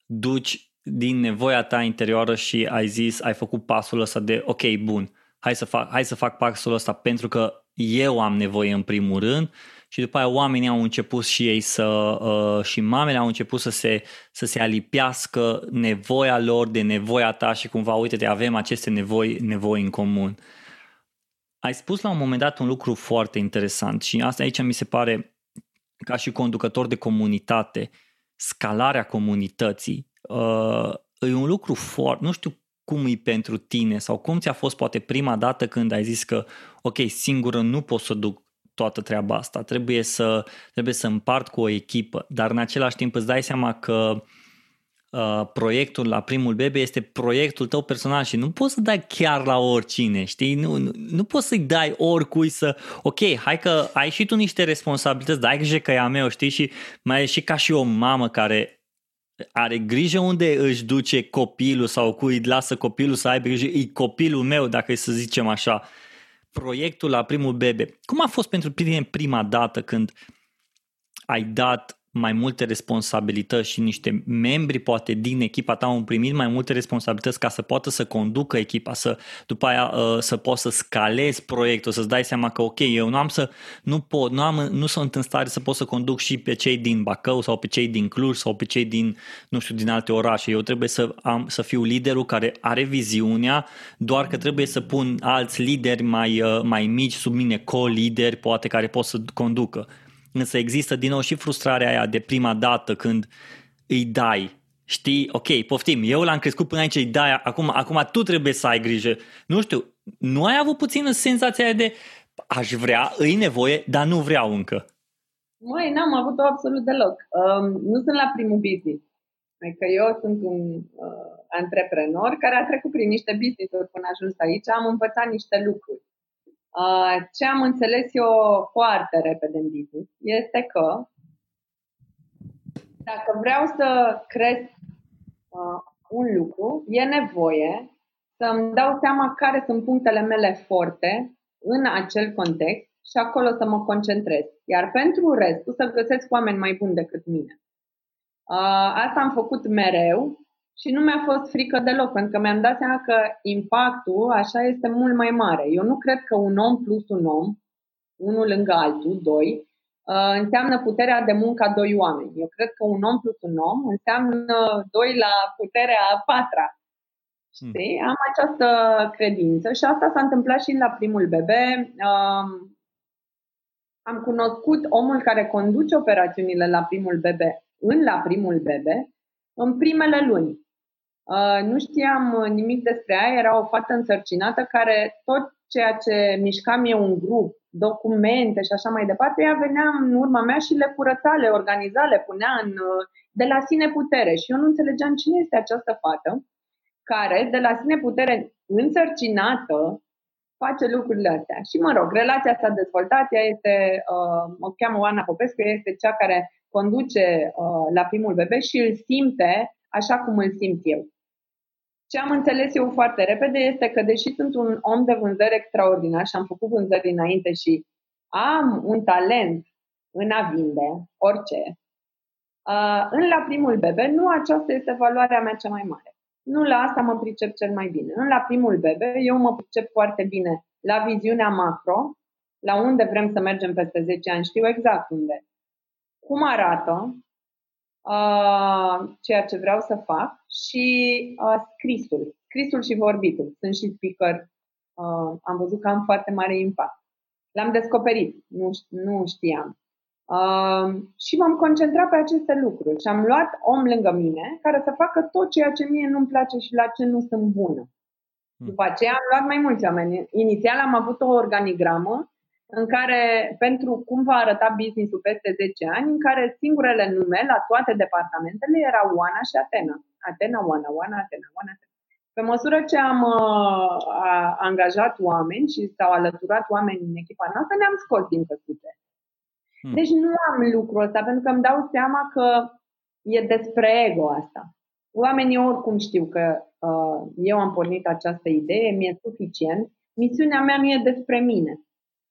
duci din nevoia ta interioară și ai zis, ai făcut pasul ăsta de ok, bun, hai să fac, hai să fac pasul ăsta pentru că eu am nevoie în primul rând și după aia oamenii au început și ei să, uh, și mamele au început să se, să se alipiască nevoia lor de nevoia ta și cumva, uite-te, avem aceste nevoi, nevoi în comun. Ai spus la un moment dat un lucru foarte interesant și asta aici mi se pare ca și conducător de comunitate, scalarea comunității uh, e un lucru foarte, nu știu cum e pentru tine sau cum ți-a fost poate prima dată când ai zis că ok, singură nu pot să duc toată treaba asta, trebuie să, trebuie să împart cu o echipă, dar în același timp îți dai seama că uh, proiectul la primul bebe este proiectul tău personal și nu poți să dai chiar la oricine, știi? Nu, nu, nu poți să-i dai oricui să, ok, hai că ai și tu niște responsabilități, dai grijă că e a meu, știi? Și mai e și ca și o mamă care are grijă unde își duce copilul sau cui lasă copilul să aibă grijă, e copilul meu, dacă e să zicem așa, proiectul la primul bebe. Cum a fost pentru tine prima dată când ai dat mai multe responsabilități și niște membri poate din echipa ta au primit mai multe responsabilități ca să poată să conducă echipa, să după aia uh, să poți să scalezi proiectul, să-ți dai seama că ok, eu nu am să, nu pot, nu, am, nu sunt în stare să pot să conduc și pe cei din Bacău sau pe cei din Cluj sau pe cei din, nu știu, din alte orașe. Eu trebuie să, am, să fiu liderul care are viziunea, doar că trebuie să pun alți lideri mai, uh, mai mici sub mine, co-lideri, poate care pot să conducă. Însă există din nou și frustrarea aia de prima dată când îi dai Știi, ok, poftim, eu l-am crescut până aici, îi dai, acum, acum tu trebuie să ai grijă. Nu știu, nu ai avut puțină senzația de aș vrea, îi nevoie, dar nu vreau încă. Măi, n-am avut-o absolut deloc. Um, nu sunt la primul business. Adică eu sunt un uh, antreprenor care a trecut prin niște business-uri până a ajuns aici, am învățat niște lucruri. Uh, ce am înțeles eu foarte repede în business este că dacă vreau să cresc uh, un lucru, e nevoie să îmi dau seama care sunt punctele mele forte în acel context și acolo să mă concentrez. Iar pentru restul să găsesc oameni mai buni decât mine. Uh, asta am făcut mereu și nu mi-a fost frică deloc, pentru că mi-am dat seama că impactul așa este mult mai mare. Eu nu cred că un om plus un om, unul lângă altul, doi, uh, înseamnă puterea de muncă a doi oameni. Eu cred că un om plus un om înseamnă doi la puterea a patra. Hmm. Știi? Am această credință și asta s-a întâmplat și la primul bebe. Um, am cunoscut omul care conduce operațiunile la primul bebe în la primul bebe în primele luni. Uh, nu știam uh, nimic despre ea, era o fată însărcinată care tot ceea ce mișcam eu un grup, documente și așa mai departe, ea venea în urma mea și le curăța, le organiza, le punea în, uh, de la sine putere. Și eu nu înțelegeam cine este această fată care, de la sine putere însărcinată, face lucrurile astea. Și mă rog, relația s-a dezvoltat, ea este, uh, o cheamă Oana Popescu, ea este cea care conduce uh, la primul bebe și îl simte așa cum îl simt eu. Ce am înțeles eu foarte repede este că, deși sunt un om de vânzări extraordinar și am făcut vânzări înainte și am un talent în a vinde orice, uh, în la primul bebe, nu aceasta este valoarea mea cea mai mare. Nu la asta mă pricep cel mai bine. În la primul bebe, eu mă pricep foarte bine la viziunea macro, la unde vrem să mergem peste 10 ani, știu exact unde. Cum arată, uh, ceea ce vreau să fac și uh, scrisul. Scrisul și vorbitul. Sunt și speaker. Uh, am văzut că am foarte mare impact. L-am descoperit, nu, nu știam. Uh, și m-am concentrat pe aceste lucruri și am luat om lângă mine care să facă tot ceea ce mie nu-mi place și la ce nu sunt bună. Hmm. După aceea am luat mai mulți oameni. Inițial am avut o organigramă în care, pentru cum va arăta business-ul peste 10 ani, în care singurele nume la toate departamentele erau Oana și Atena. Atena, Oana, Oana, Atena, Oana, Atena. Pe măsură ce am uh, a, angajat oameni și s-au alăturat oameni în echipa noastră, ne-am scos din căsute. Hmm. Deci nu am lucrul ăsta, pentru că îmi dau seama că e despre ego asta. Oamenii oricum știu că uh, eu am pornit această idee, mi-e suficient. Misiunea mea nu e despre mine.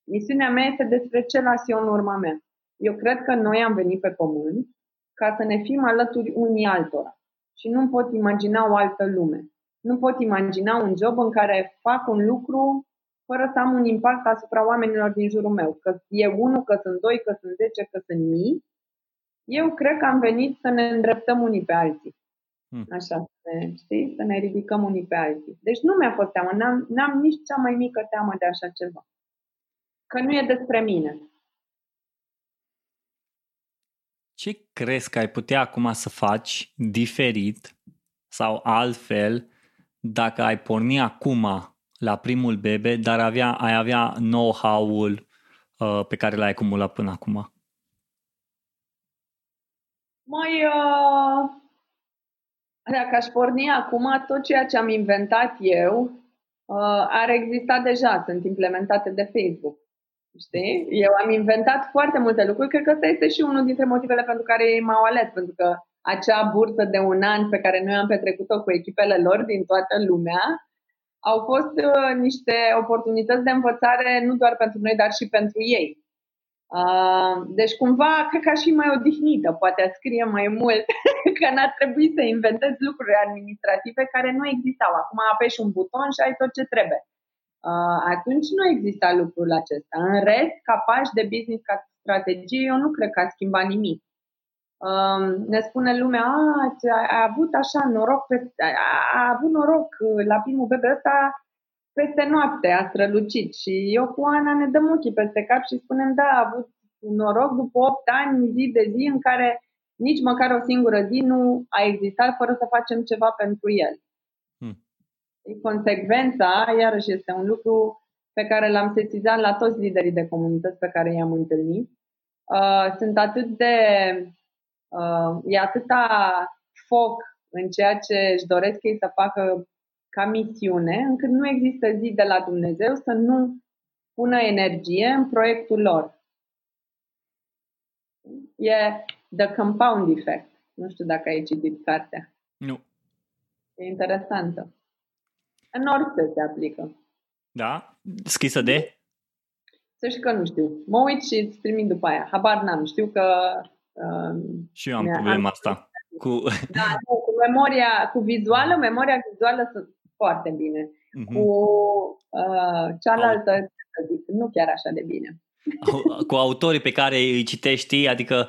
Misiunea mea este despre ce las eu în urma mea. Eu cred că noi am venit pe pământ ca să ne fim alături unii altora. Și nu pot imagina o altă lume. Nu pot imagina un job în care fac un lucru fără să am un impact asupra oamenilor din jurul meu. Că e unul, că sunt doi, că sunt zece, că sunt mii. Eu cred că am venit să ne îndreptăm unii pe alții. Hmm. Așa, știi? Să ne ridicăm unii pe alții. Deci nu mi-a fost teamă. N-am, n-am nici cea mai mică teamă de așa ceva. Că nu e despre mine. Ce crezi că ai putea acum să faci diferit sau altfel dacă ai porni acum la primul bebe, dar avea, ai avea know-how-ul uh, pe care l-ai acumulat până acum? Mai, uh, dacă aș porni acum, tot ceea ce am inventat eu uh, ar exista deja, sunt implementate de Facebook. Știi? Eu am inventat foarte multe lucruri. Cred că ăsta este și unul dintre motivele pentru care ei m-au ales, pentru că acea bursă de un an pe care noi am petrecut-o cu echipele lor din toată lumea au fost uh, niște oportunități de învățare nu doar pentru noi, dar și pentru ei. Uh, deci cumva cred că aș fi mai odihnită, poate a scrie mai mult, că n-ar trebui să inventezi lucruri administrative care nu existau. Acum apeși un buton și ai tot ce trebuie. Uh, atunci nu exista lucrul acesta. În rest, ca pași de business, ca strategie, eu nu cred că a schimbat nimic. Uh, ne spune lumea, a, a avut așa noroc, peste, a, a avut noroc la primul bebe ăsta peste noapte, a strălucit. Și eu cu Ana ne dăm ochii peste cap și spunem, da, a avut noroc după 8 ani, zi de zi, în care nici măcar o singură zi nu a existat fără să facem ceva pentru el. Consecvența, iarăși, este un lucru pe care l-am sesizat la toți liderii de comunități pe care i-am întâlnit. Uh, sunt atât de. Uh, e atâta foc în ceea ce își doresc ei să facă ca misiune, încât nu există zi de la Dumnezeu să nu pună energie în proiectul lor. E The Compound Effect. Nu știu dacă ai citit cartea. Nu. E interesantă. În orice se aplică. Da? Scrisă de? Să știu că nu știu. Mă uit și îți trimit după aia. Habar n-am. Știu că... Uh, și eu am problema asta. Cu... Da, nu, cu memoria, cu vizuală, memoria vizuală sunt foarte bine. Uh-huh. Cu uh, cealaltă, să zic, nu chiar așa de bine. Cu autorii pe care îi citești, adică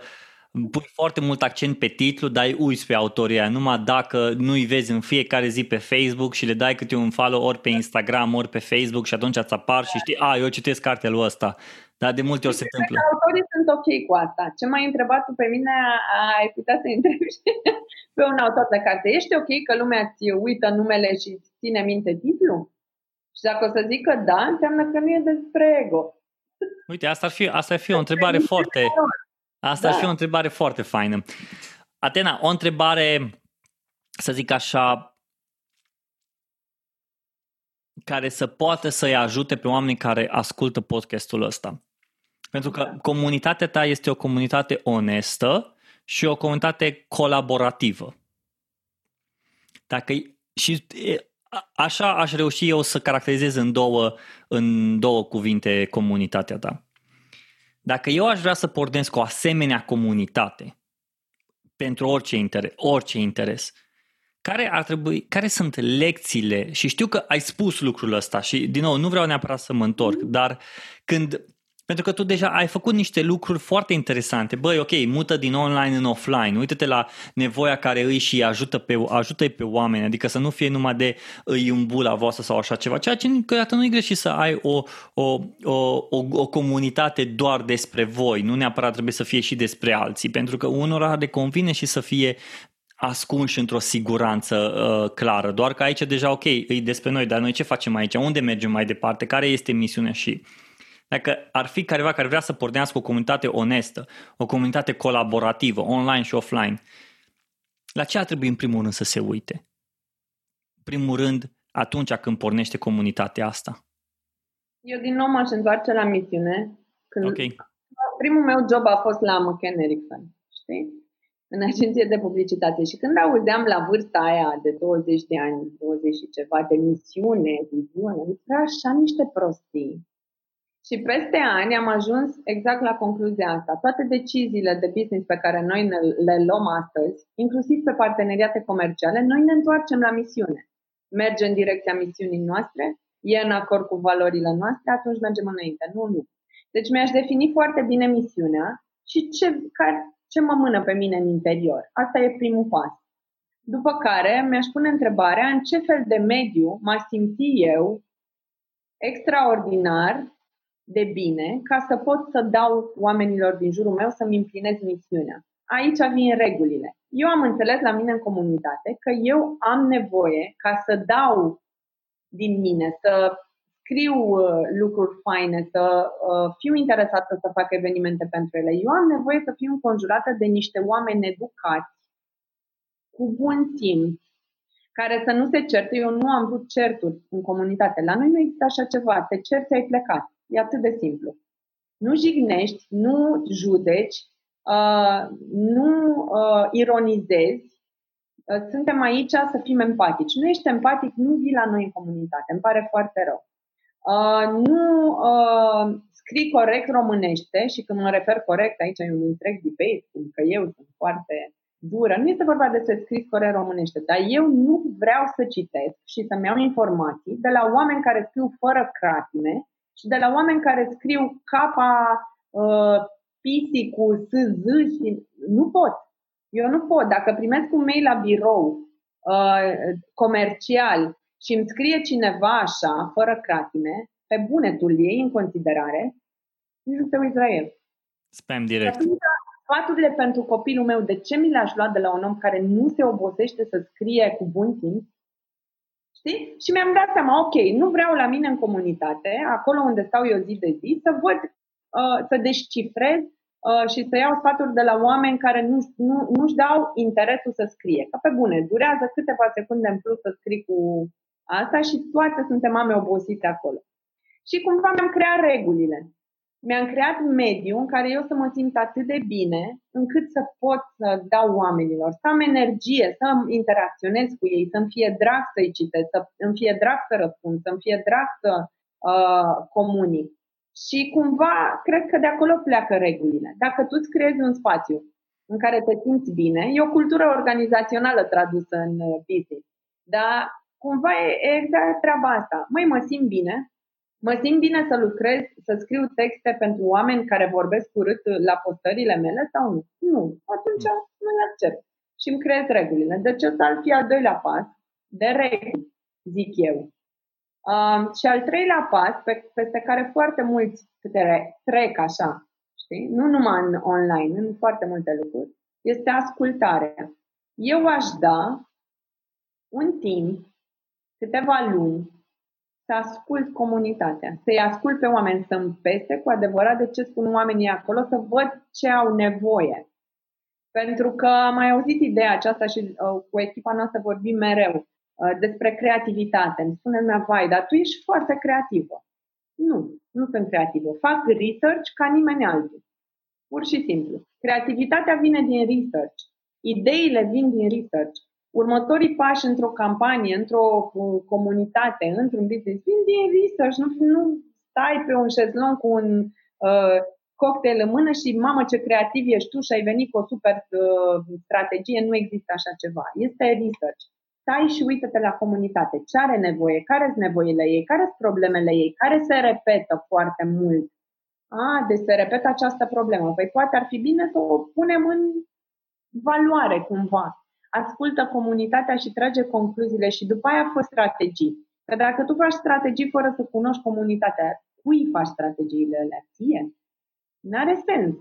pui foarte mult accent pe titlu, dar îi uiți pe autoria, numai dacă nu-i vezi în fiecare zi pe Facebook și le dai câte un follow ori pe Instagram, ori pe Facebook și atunci îți apar și știi, a, eu citesc cartea lui ăsta. Dar de multe ori se întâmplă. Autorii sunt ok cu asta. Ce m-ai întrebat tu pe mine, ai putea să întrebi pe un autor de carte. Ești ok că lumea ți uită numele și îți ține minte titlul? Și dacă o să zic că da, înseamnă că nu e despre ego. Uite, asta ar fi, asta ar fi o întrebare foarte, Asta da. ar fi o întrebare foarte faină. Atena, o întrebare, să zic așa, care să poată să-i ajute pe oamenii care ascultă podcastul ăsta. Pentru că da. comunitatea ta este o comunitate onestă și o comunitate colaborativă. Dacă și așa aș reuși eu să caracterizez în două, în două cuvinte comunitatea ta. Dacă eu aș vrea să pornesc cu o asemenea comunitate pentru orice interes, orice interes, care ar trebui, care sunt lecțiile, și știu că ai spus lucrul ăsta și din nou nu vreau neapărat să mă întorc, dar când pentru că tu deja ai făcut niște lucruri foarte interesante. Băi, ok, mută din online în offline. Uită-te la nevoia care îi și ajută pe, ajută pe oameni. Adică să nu fie numai de îi un bula voastră sau așa ceva. Ceea ce câteodată nu e greșit să ai o, o, o, o, o comunitate doar despre voi. Nu neapărat trebuie să fie și despre alții. Pentru că unora le convine și să fie ascunși într-o siguranță uh, clară. Doar că aici deja, ok, e despre noi, dar noi ce facem aici? Unde mergem mai departe? Care este misiunea și... Dacă ar fi careva care vrea să pornească o comunitate onestă, o comunitate colaborativă, online și offline, la ce ar trebui în primul rând să se uite? În primul rând, atunci când pornește comunitatea asta. Eu din nou m-aș întoarce la misiune. Când okay. Primul meu job a fost la McKen Erickson, știi? în agenție de publicitate. Și când auzeam la vârsta aia de 20 de ani, 20 și ceva, de misiune, viziune, era așa niște prostii. Și peste ani am ajuns exact la concluzia asta. Toate deciziile de business pe care noi le luăm astăzi, inclusiv pe parteneriate comerciale, noi ne întoarcem la misiune. Merge în direcția misiunii noastre, e în acord cu valorile noastre, atunci mergem înainte. Nu, nu. Deci mi-aș defini foarte bine misiunea și ce, care, ce mă mână pe mine în interior. Asta e primul pas. După care mi-aș pune întrebarea în ce fel de mediu m-aș simți eu extraordinar de bine ca să pot să dau oamenilor din jurul meu să-mi împlinez misiunea. Aici vin regulile. Eu am înțeles la mine în comunitate că eu am nevoie ca să dau din mine, să scriu uh, lucruri faine, să uh, fiu interesată să fac evenimente pentru ele. Eu am nevoie să fiu înconjurată de niște oameni educați, cu bun simț, care să nu se certe. Eu nu am vrut certuri în comunitate. La noi nu există așa ceva. Te cerți, ai plecat. E atât de simplu. Nu jignești, nu judeci, uh, nu uh, ironizezi. Uh, suntem aici să fim empatici. Nu ești empatic, nu vii la noi în comunitate. Îmi pare foarte rău. Uh, nu uh, scrii corect românește și când mă refer corect, aici e un întreg debate, pentru că eu sunt foarte dură. Nu este vorba despre scris corect românește, dar eu nu vreau să citesc și să-mi iau informații de la oameni care scriu fără cratime și de la oameni care scriu capa uh, pisi cu SZ și nu pot. Eu nu pot. Dacă primesc un mail la birou uh, comercial și îmi scrie cineva așa, fără cratime, pe bune tu iei în considerare, nici nu te uiți la el. Spam direct. Sfaturile pentru copilul meu, de ce mi le-aș lua de la un om care nu se obosește să scrie cu bun simț? Știi? Și mi-am dat seama, ok, nu vreau la mine în comunitate, acolo unde stau eu zi de zi, să văd, uh, să descifrez uh, și să iau sfaturi de la oameni care nu, nu, nu-și dau interesul să scrie. Că pe bune, durează câteva secunde în plus să scrii cu asta și toate suntem mame obosite acolo. Și cumva mi-am creat regulile. Mi-am creat mediu în care eu să mă simt atât de bine încât să pot să dau oamenilor, să am energie, să interacționez cu ei, să-mi fie drag să-i citesc, să îmi fie drag să răspund, să-mi fie drag să uh, comunic. Și cumva, cred că de acolo pleacă regulile. Dacă tu îți creezi un spațiu în care te simți bine, e o cultură organizațională tradusă în uh, business. Dar cumva e exact treaba asta. Măi, mă simt bine, mă simt bine să lucrez, să scriu texte pentru oameni care vorbesc urât la postările mele sau nu? Nu. Atunci nu le accept. Și îmi creez regulile. Deci ăsta ar fi al doilea pas de reguli, zic eu. Um, și al treilea pas, pe, peste care foarte mulți trec așa, știi? nu numai în online, în foarte multe lucruri, este ascultarea. Eu aș da un timp câteva luni să ascult comunitatea, să-i ascult pe oameni, să-mi pese cu adevărat de ce spun oamenii acolo, să văd ce au nevoie. Pentru că am mai auzit ideea aceasta și uh, cu echipa noastră vorbim mereu uh, despre creativitate. Îmi spune lumea, vai, dar tu ești foarte creativă. Nu, nu sunt creativă. Fac research ca nimeni altul. Pur și simplu. Creativitatea vine din research. Ideile vin din research următorii pași într-o campanie, într-o comunitate, într-un business, vin din research, nu, nu stai pe un șezlong cu un uh, cocktail în mână și mamă ce creativ ești tu și ai venit cu o super uh, strategie, nu există așa ceva. Este research. Stai și uită-te la comunitate. Ce are nevoie? Care sunt nevoile ei? Care sunt problemele ei? Care se repetă foarte mult? A, deci se repetă această problemă. Păi poate ar fi bine să o punem în valoare cumva ascultă comunitatea și trage concluziile și după aia fă strategii. Că dacă tu faci strategii fără să cunoști comunitatea, cui faci strategiile alea? Ție? N-are sens.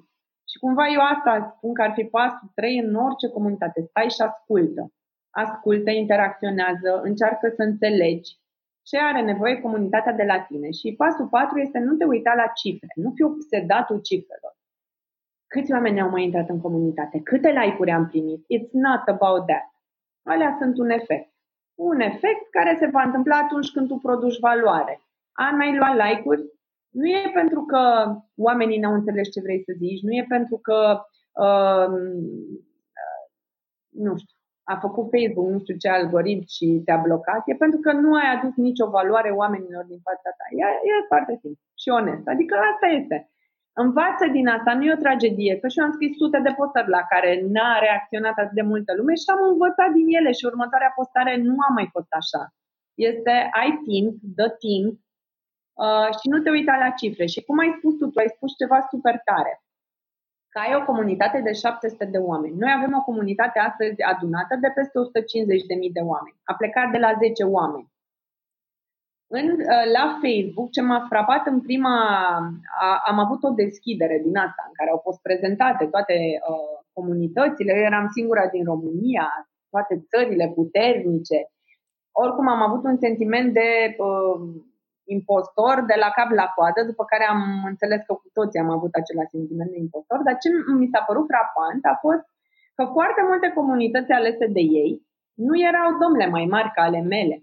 Și cumva eu asta spun că ar fi pasul 3 în orice comunitate. Stai și ascultă. Ascultă, interacționează, încearcă să înțelegi ce are nevoie comunitatea de la tine. Și pasul 4 este nu te uita la cifre, nu fi obsedatul cifrelor. Câți oameni au mai intrat în comunitate? Câte like-uri am primit? It's not about that. Alea sunt un efect. Un efect care se va întâmpla atunci când tu produci valoare. Am mai luat like-uri? Nu e pentru că oamenii n-au înțeles ce vrei să zici, nu e pentru că, uh, nu știu, a făcut Facebook nu știu ce algoritm și te-a blocat, e pentru că nu ai adus nicio valoare oamenilor din fața ta. E, e foarte simplu și onest. Adică asta este. Învață din asta, nu e o tragedie, că și eu am scris sute de postări la care n-a reacționat atât de multă lume și am învățat din ele și următoarea postare nu a mai fost așa. Este ai timp, dă timp uh, și nu te uita la cifre. Și cum ai spus tu, tu ai spus ceva super tare că ai o comunitate de 700 de oameni. Noi avem o comunitate astăzi adunată de peste 150.000 de oameni. A plecat de la 10 oameni. În, uh, la Facebook, ce m-a frapat în prima, a, am avut o deschidere din asta, în care au fost prezentate toate uh, comunitățile, eram singura din România, toate țările puternice. Oricum am avut un sentiment de uh, impostor de la cap la coadă, după care am înțeles că cu toții am avut același sentiment de impostor, dar ce mi s-a părut frapant a fost că foarte multe comunități alese de ei nu erau domnule mai mari ca ale mele.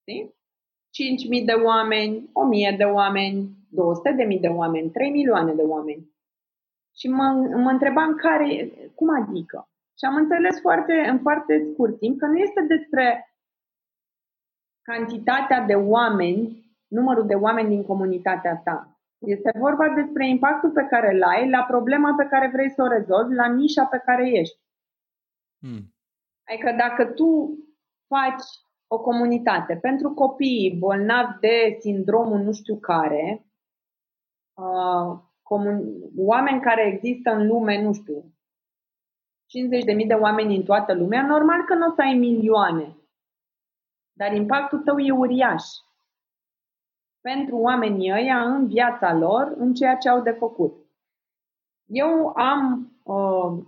Știi? 5.000 de oameni, 1.000 de oameni, 200.000 de oameni, 3 milioane de oameni. Și mă, mă întrebam care, cum adică? Și am înțeles foarte, în foarte scurt timp că nu este despre cantitatea de oameni, numărul de oameni din comunitatea ta. Este vorba despre impactul pe care îl ai la problema pe care vrei să o rezolvi, la nișa pe care ești. Hmm. Adică dacă tu faci o comunitate. Pentru copii bolnavi de sindromul nu știu care, uh, comun- oameni care există în lume, nu știu, 50.000 de oameni în toată lumea, normal că nu o să ai milioane. Dar impactul tău e uriaș. Pentru oamenii ăia în viața lor, în ceea ce au de făcut. Eu am uh,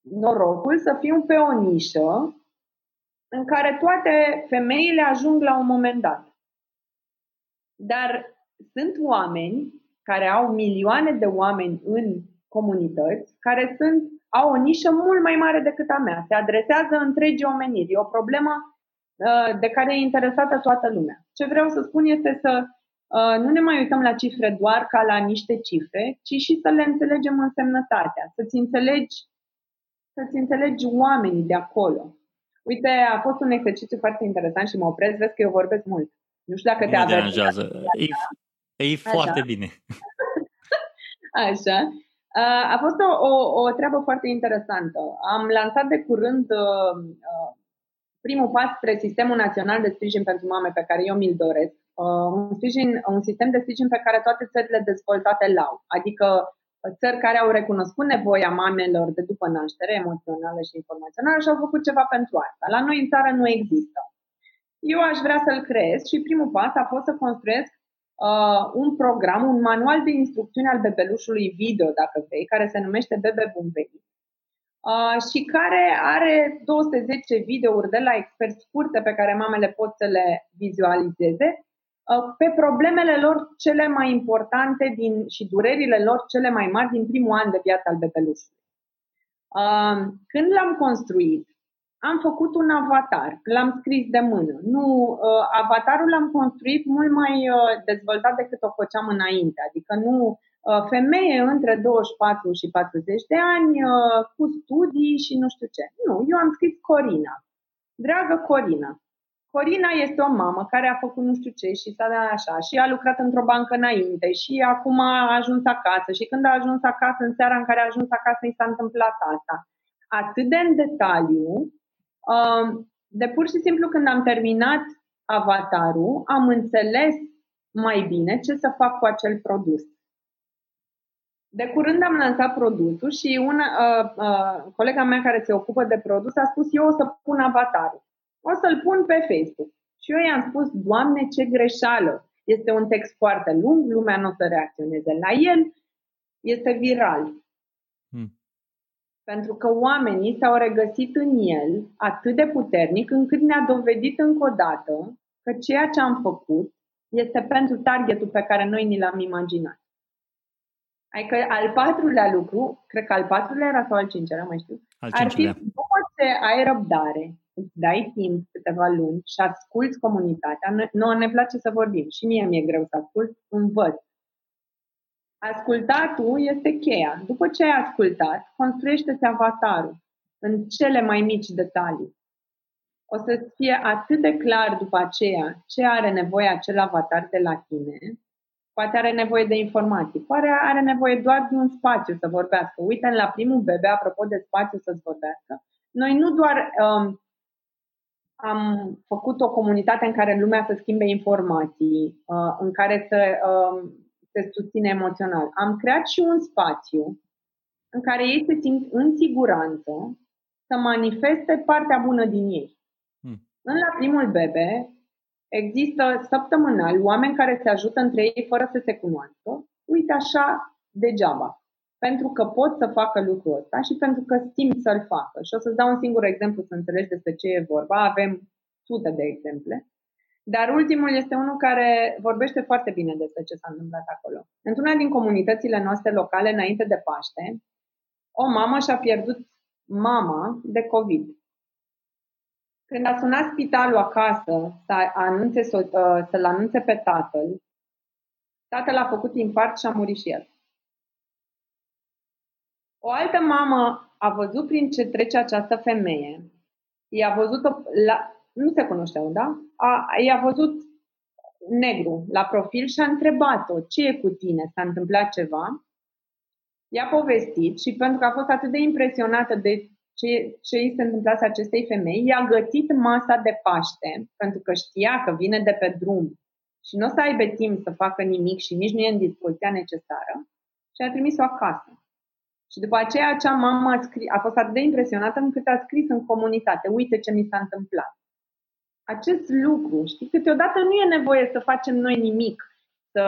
norocul să fiu pe o nișă în care toate femeile ajung la un moment dat. Dar sunt oameni care au milioane de oameni în comunități, care sunt, au o nișă mult mai mare decât a mea. Se adresează întregii omeniri. E o problemă Uh, de care e interesată toată lumea. Ce vreau să spun este să uh, nu ne mai uităm la cifre doar ca la niște cifre, ci și să le înțelegem însemnătatea, să-ți înțelegi, să-ți înțelegi oamenii de acolo. Uite, a fost un exercițiu foarte interesant și mă opresc, vezi că eu vorbesc mult. Nu știu dacă te avertează. E, e foarte bine. Așa. Uh, a fost o, o, o treabă foarte interesantă. Am lansat de curând primul pas spre Sistemul Național de Sprijin pentru Mame pe care eu mi-l doresc, uh, un, sprijin, un sistem de sprijin pe care toate țările dezvoltate l-au, adică uh, țări care au recunoscut nevoia mamelor de după naștere, emoțională și informațională și au făcut ceva pentru asta. La noi în țară nu există. Eu aș vrea să-l creez și primul pas a fost să construiesc uh, un program, un manual de instrucțiuni al bebelușului video, dacă vrei, care se numește Bebe Bun Venit Uh, și care are 210 videouri de la experți scurte pe care mamele pot să le vizualizeze uh, pe problemele lor cele mai importante din, și durerile lor cele mai mari din primul an de viață al bebelușului. Uh, când l-am construit, am făcut un avatar, l-am scris de mână. Nu, avatarul l-am construit mult mai dezvoltat decât o făceam înainte, adică nu Uh, femeie între 24 și 40 de ani, uh, cu studii și nu știu ce. Nu, eu am scris Corina. Dragă Corina, Corina este o mamă care a făcut nu știu ce și s-a dat așa și a lucrat într-o bancă înainte și acum a ajuns acasă și când a ajuns acasă, în seara în care a ajuns acasă, i s-a întâmplat asta. Atât de în detaliu, uh, de pur și simplu când am terminat avatarul, am înțeles mai bine ce să fac cu acel produs. De curând am lansat produsul și una, uh, uh, colega mea care se ocupă de produs a spus eu o să pun avatarul. O să-l pun pe Facebook. Și eu i-am spus, Doamne, ce greșeală! Este un text foarte lung, lumea nu o să reacționeze la el, este viral. Hmm. Pentru că oamenii s-au regăsit în el atât de puternic încât ne-a dovedit încă o dată că ceea ce am făcut este pentru targetul pe care noi ni l-am imaginat. Adică al patrulea lucru, cred că al patrulea era sau al cincelea, mai știu, Al ar fi cincilea. după ce ai răbdare, îți dai timp câteva luni și asculți comunitatea, noi- nouă ne place să vorbim și mie mi-e greu să ascult, învăț. Ascultatul este cheia. După ce ai ascultat, construiește-ți avatarul în cele mai mici detalii. O să fie atât de clar după aceea ce are nevoie acel avatar de la tine, poate are nevoie de informații, poate are nevoie doar de un spațiu să vorbească. Uite, la primul bebe, apropo de spațiu să-ți vorbească, noi nu doar um, am făcut o comunitate în care lumea să schimbe informații, uh, în care să um, se susține emoțional. Am creat și un spațiu în care ei se simt în siguranță să manifeste partea bună din ei. Hmm. În la primul bebe există săptămânal oameni care se ajută între ei fără să se cunoască. Uite așa, degeaba. Pentru că pot să facă lucrul ăsta și pentru că simt să-l facă. Și o să-ți dau un singur exemplu să înțelegi despre ce e vorba. Avem sute de exemple. Dar ultimul este unul care vorbește foarte bine despre ce s-a întâmplat acolo. Într-una din comunitățile noastre locale, înainte de Paște, o mamă și-a pierdut mama de COVID. Când a sunat spitalul acasă să anunțe, să- să-l anunțe pe tatăl, tatăl a făcut infarct și a murit și el. O altă mamă a văzut prin ce trece această femeie. I-a văzut-o, la, nu se cunoșteau, da? A, i-a văzut negru la profil și a întrebat-o ce e cu tine, s-a întâmplat ceva. I-a povestit și pentru că a fost atât de impresionată de ce, ce îi se întâmplase acestei femei, i-a gătit masa de Paște, pentru că știa că vine de pe drum și nu o să aibă timp să facă nimic și nici nu e în dispoziția necesară și a trimis-o acasă. Și după aceea acea mamă a, scris, a fost atât de impresionată încât a scris în comunitate, uite ce mi s-a întâmplat. Acest lucru, știi, câteodată nu e nevoie să facem noi nimic, să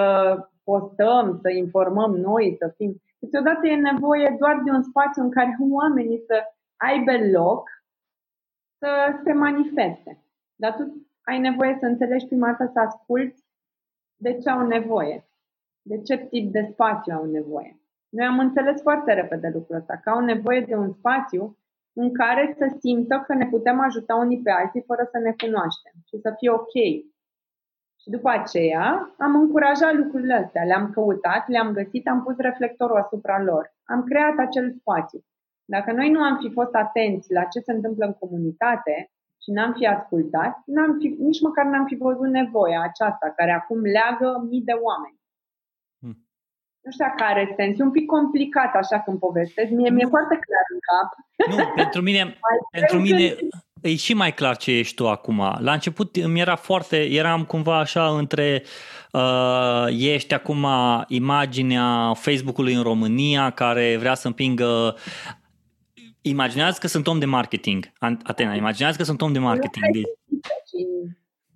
postăm, să informăm noi, să fim. Câteodată e nevoie doar de un spațiu în care oamenii să aibă loc să se manifeste. Dar tu ai nevoie să înțelegi prima dată să asculți de ce au nevoie, de ce tip de spațiu au nevoie. Noi am înțeles foarte repede lucrul ăsta, că au nevoie de un spațiu în care să simtă că ne putem ajuta unii pe alții fără să ne cunoaștem și să fie ok. Și după aceea am încurajat lucrurile astea, le-am căutat, le-am găsit, am pus reflectorul asupra lor. Am creat acel spațiu. Dacă noi nu am fi fost atenți la ce se întâmplă în comunitate și n-am fi ascultat, n-am fi, nici măcar n-am fi văzut nevoia aceasta, care acum leagă mii de oameni. Hmm. Nu știu dacă are sens. E un pic complicat așa când povestesc. Mie mi-e Nu. foarte clar în cap. Nu, pentru mine, pentru mine e și mai clar ce ești tu acum. La început mi era foarte, eram cumva așa între uh, ești acum imaginea Facebook-ului în România care vrea să împingă Imaginează că sunt om de marketing, An- Atena, imaginează că sunt om de marketing. Deci, Și,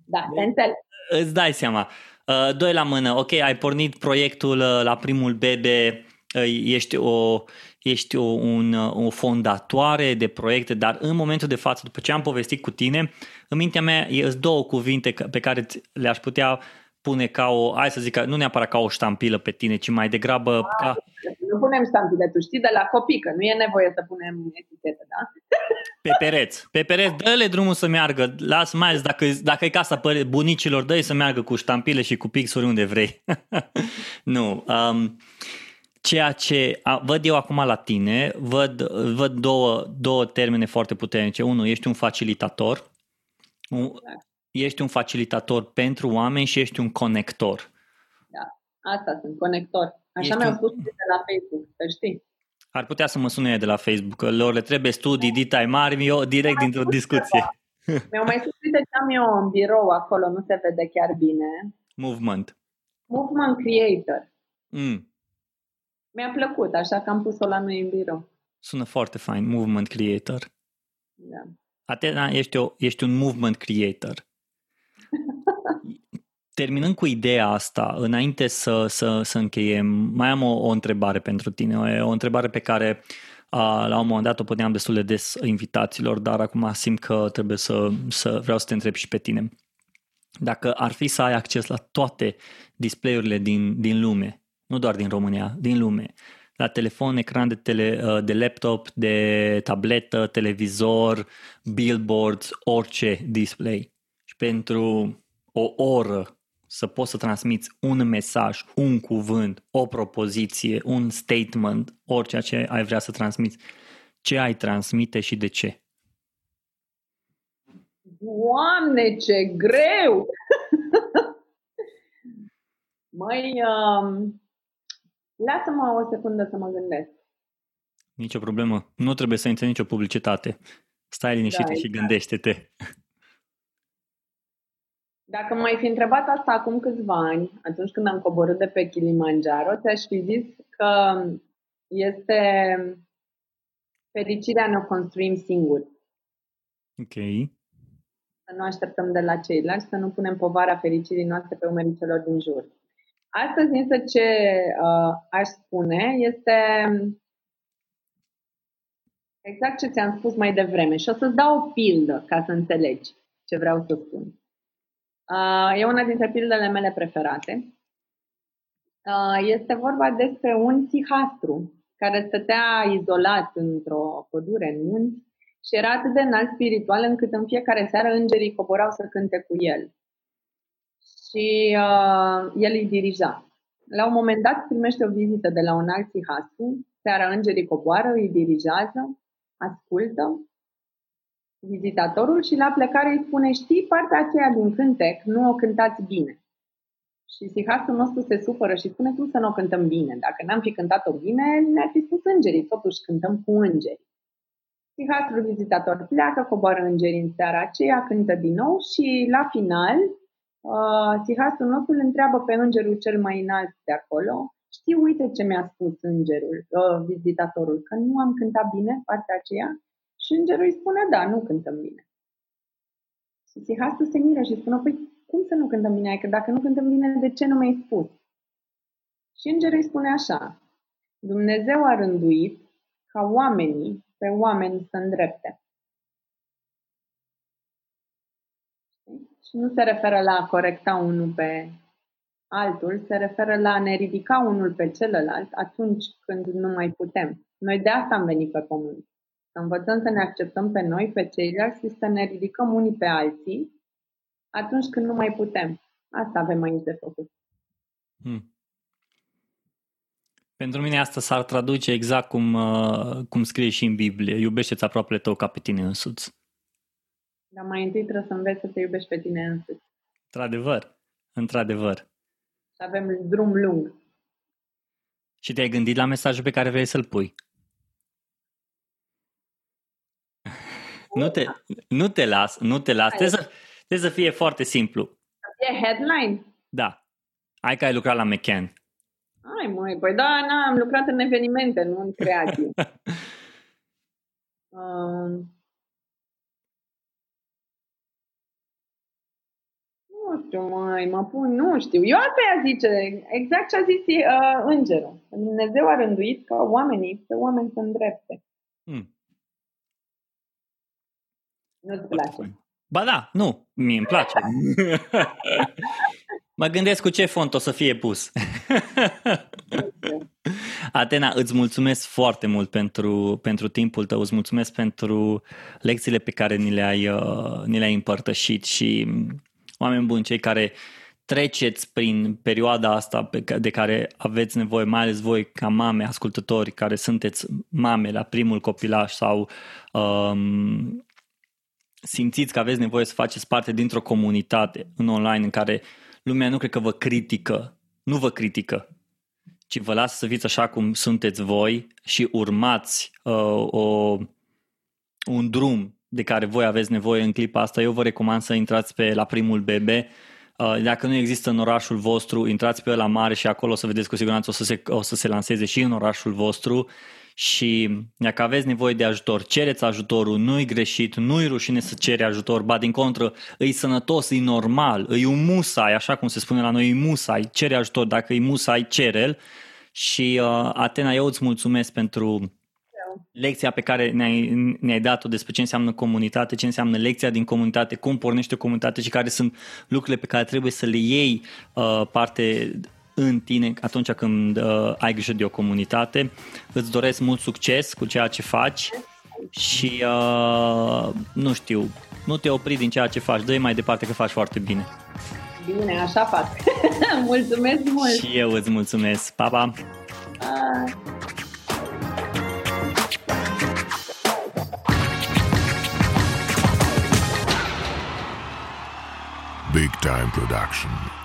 da, te înțeleg. îți dai seama. Uh, doi la mână, ok, ai pornit proiectul uh, la primul bebe, uh, ești o, ești o, un, uh, o fondatoare de proiecte, dar în momentul de față, după ce am povestit cu tine, în mintea mea sunt două cuvinte ca- pe care ți- le-aș putea pune ca o, hai să zic, nu neapărat ca o ștampilă pe tine, ci mai degrabă ca, Nu punem ștampile, tu știi de la copii, că nu e nevoie să punem etichete, da? Pe pereți. Pe pereți, dă-le drumul să meargă. Las mai ales dacă, dacă e casa păre- bunicilor, dă să meargă cu ștampile și cu pixuri unde vrei. nu. Um, ceea ce a, văd eu acum la tine, văd, văd două, două termene foarte puternice. Unul, ești un facilitator. Un, ești un facilitator pentru oameni și ești un conector. Asta sunt, conector. Așa Ești mi-au un- spus de la Facebook, să știi. Ar putea să mă sune de la Facebook, că lor le trebuie studii, ditai mari, eu direct dintr-o discuție. Mi-au mai spus, uite ce am eu în birou acolo, nu se vede chiar bine. Movement. Movement Creator. Mm. Mi-a plăcut, așa că am pus-o la noi în birou. Sună foarte fain, movement creator. Da. Atena, ești, o, ești un movement creator. Terminând cu ideea asta, înainte să, să, să încheiem, mai am o, o întrebare pentru tine, o, o întrebare pe care a, la un moment dat o puneam destul de des invitaților, dar acum simt că trebuie să, să vreau să te întreb și pe tine. dacă ar fi să ai acces la toate display-urile din, din lume, nu doar din România, din lume, la telefon, ecran de, tele, uh, de laptop, de tabletă, televizor, billboards, orice display. Și pentru o oră să poți să transmiți un mesaj, un cuvânt, o propoziție, un statement, orice ce ai vrea să transmiți, ce ai transmite și de ce? Doamne, ce greu! Măi, um, lasă-mă o secundă să mă gândesc. Nicio problemă. Nu trebuie să intre nicio publicitate. Stai liniștit da, și exact. gândește-te. Dacă m-ai fi întrebat asta acum câțiva ani, atunci când am coborât de pe Kilimanjaro, ți-aș fi zis că este fericirea ne o construim singuri. Ok. Să nu așteptăm de la ceilalți, să nu punem povara fericirii noastre pe umerii celor din jur. Astăzi însă ce uh, aș spune este exact ce ți-am spus mai devreme și o să-ți dau o pildă ca să înțelegi ce vreau să spun. Uh, e una dintre pildele mele preferate. Uh, este vorba despre un sihastru care stătea izolat într-o pădure în munți și era atât de înalt spiritual încât în fiecare seară îngerii coborau să cânte cu el. Și uh, el îi dirija. La un moment dat primește o vizită de la un alt sihastru, seara îngerii coboară, îi dirigează, ascultă vizitatorul și la plecare îi spune, știi, partea aceea din cântec nu o cântați bine. Și sihastul nostru se supără și spune, cum să nu o cântăm bine? Dacă n-am fi cântat-o bine, ne-ar fi spus îngerii, totuși cântăm cu îngeri. Sihastul vizitator pleacă, coboară îngerii în seara aceea, cântă din nou și la final, uh, sihastul nostru îl întreabă pe îngerul cel mai înalt de acolo, știi, uite ce mi-a spus îngerul, uh, vizitatorul, că nu am cântat bine partea aceea? Și îngerul îi spune, da, nu cântăm bine. Și Sihastul se miră și spune, păi cum să nu cântăm bine? Că dacă nu cântăm bine, de ce nu mi-ai spus? Și îngerul îi spune așa, Dumnezeu a rânduit ca oamenii pe oameni să îndrepte. Și nu se referă la a corecta unul pe altul, se referă la a ne ridica unul pe celălalt atunci când nu mai putem. Noi de asta am venit pe pământ. Să învățăm să ne acceptăm pe noi, pe ceilalți și să ne ridicăm unii pe alții atunci când nu mai putem. Asta avem aici de făcut. Hmm. Pentru mine asta s-ar traduce exact cum, uh, cum scrie și în Biblie. Iubește-ți aproape tău ca pe tine însuți. Dar mai întâi trebuie să înveți să te iubești pe tine însuți. Într-adevăr. Într-adevăr. Și avem drum lung. Și te-ai gândit la mesajul pe care vrei să-l pui? Nu te, nu te las, nu te las. Trebuie să, trebuie să fie foarte simplu. E headline? Da. Hai că ai lucrat la McCann. Ai măi, păi da, na, am lucrat în evenimente, nu în creație. um, nu știu, mai mă pun, nu știu. Eu asta i zice, exact ce a zis uh, îngerul. Dumnezeu a rânduit ca oamenii pe oameni să îndrepte. Hmm. Nu-ți place? Ba da, nu, mie îmi place. mă gândesc cu ce font o să fie pus. Atena, îți mulțumesc foarte mult pentru, pentru timpul tău, îți mulțumesc pentru lecțiile pe care ni le-ai, uh, ni le-ai împărtășit și mm, oameni buni, cei care treceți prin perioada asta pe, de care aveți nevoie, mai ales voi ca mame, ascultători care sunteți mame la primul copilaș sau um, simțiți că aveți nevoie să faceți parte dintr-o comunitate în online în care lumea nu cred că vă critică, nu vă critică, ci vă lasă să fiți așa cum sunteți voi și urmați uh, o, un drum de care voi aveți nevoie în clipa asta, eu vă recomand să intrați pe la primul bebe. Uh, dacă nu există în orașul vostru, intrați pe la mare și acolo o să vedeți cu siguranță o să se, o să se lanseze și în orașul vostru și dacă aveți nevoie de ajutor, cereți ajutorul, nu-i greșit, nu-i rușine să cere ajutor, ba din contră, îi sănătos, e normal, îi un musai, așa cum se spune la noi, e musai, cere ajutor, dacă e musai, cere-l. Și uh, Atena, eu îți mulțumesc pentru lecția pe care ne-ai, ne-ai dat-o despre ce înseamnă comunitate, ce înseamnă lecția din comunitate, cum pornește o comunitate și care sunt lucrurile pe care trebuie să le iei uh, parte în tine atunci când uh, ai grijă de o comunitate. Îți doresc mult succes cu ceea ce faci și uh, nu știu, nu te opri din ceea ce faci, dă mai departe că faci foarte bine. Bine, așa fac. mulțumesc mult! Și eu îți mulțumesc. Pa, pa! pa. Big Time Production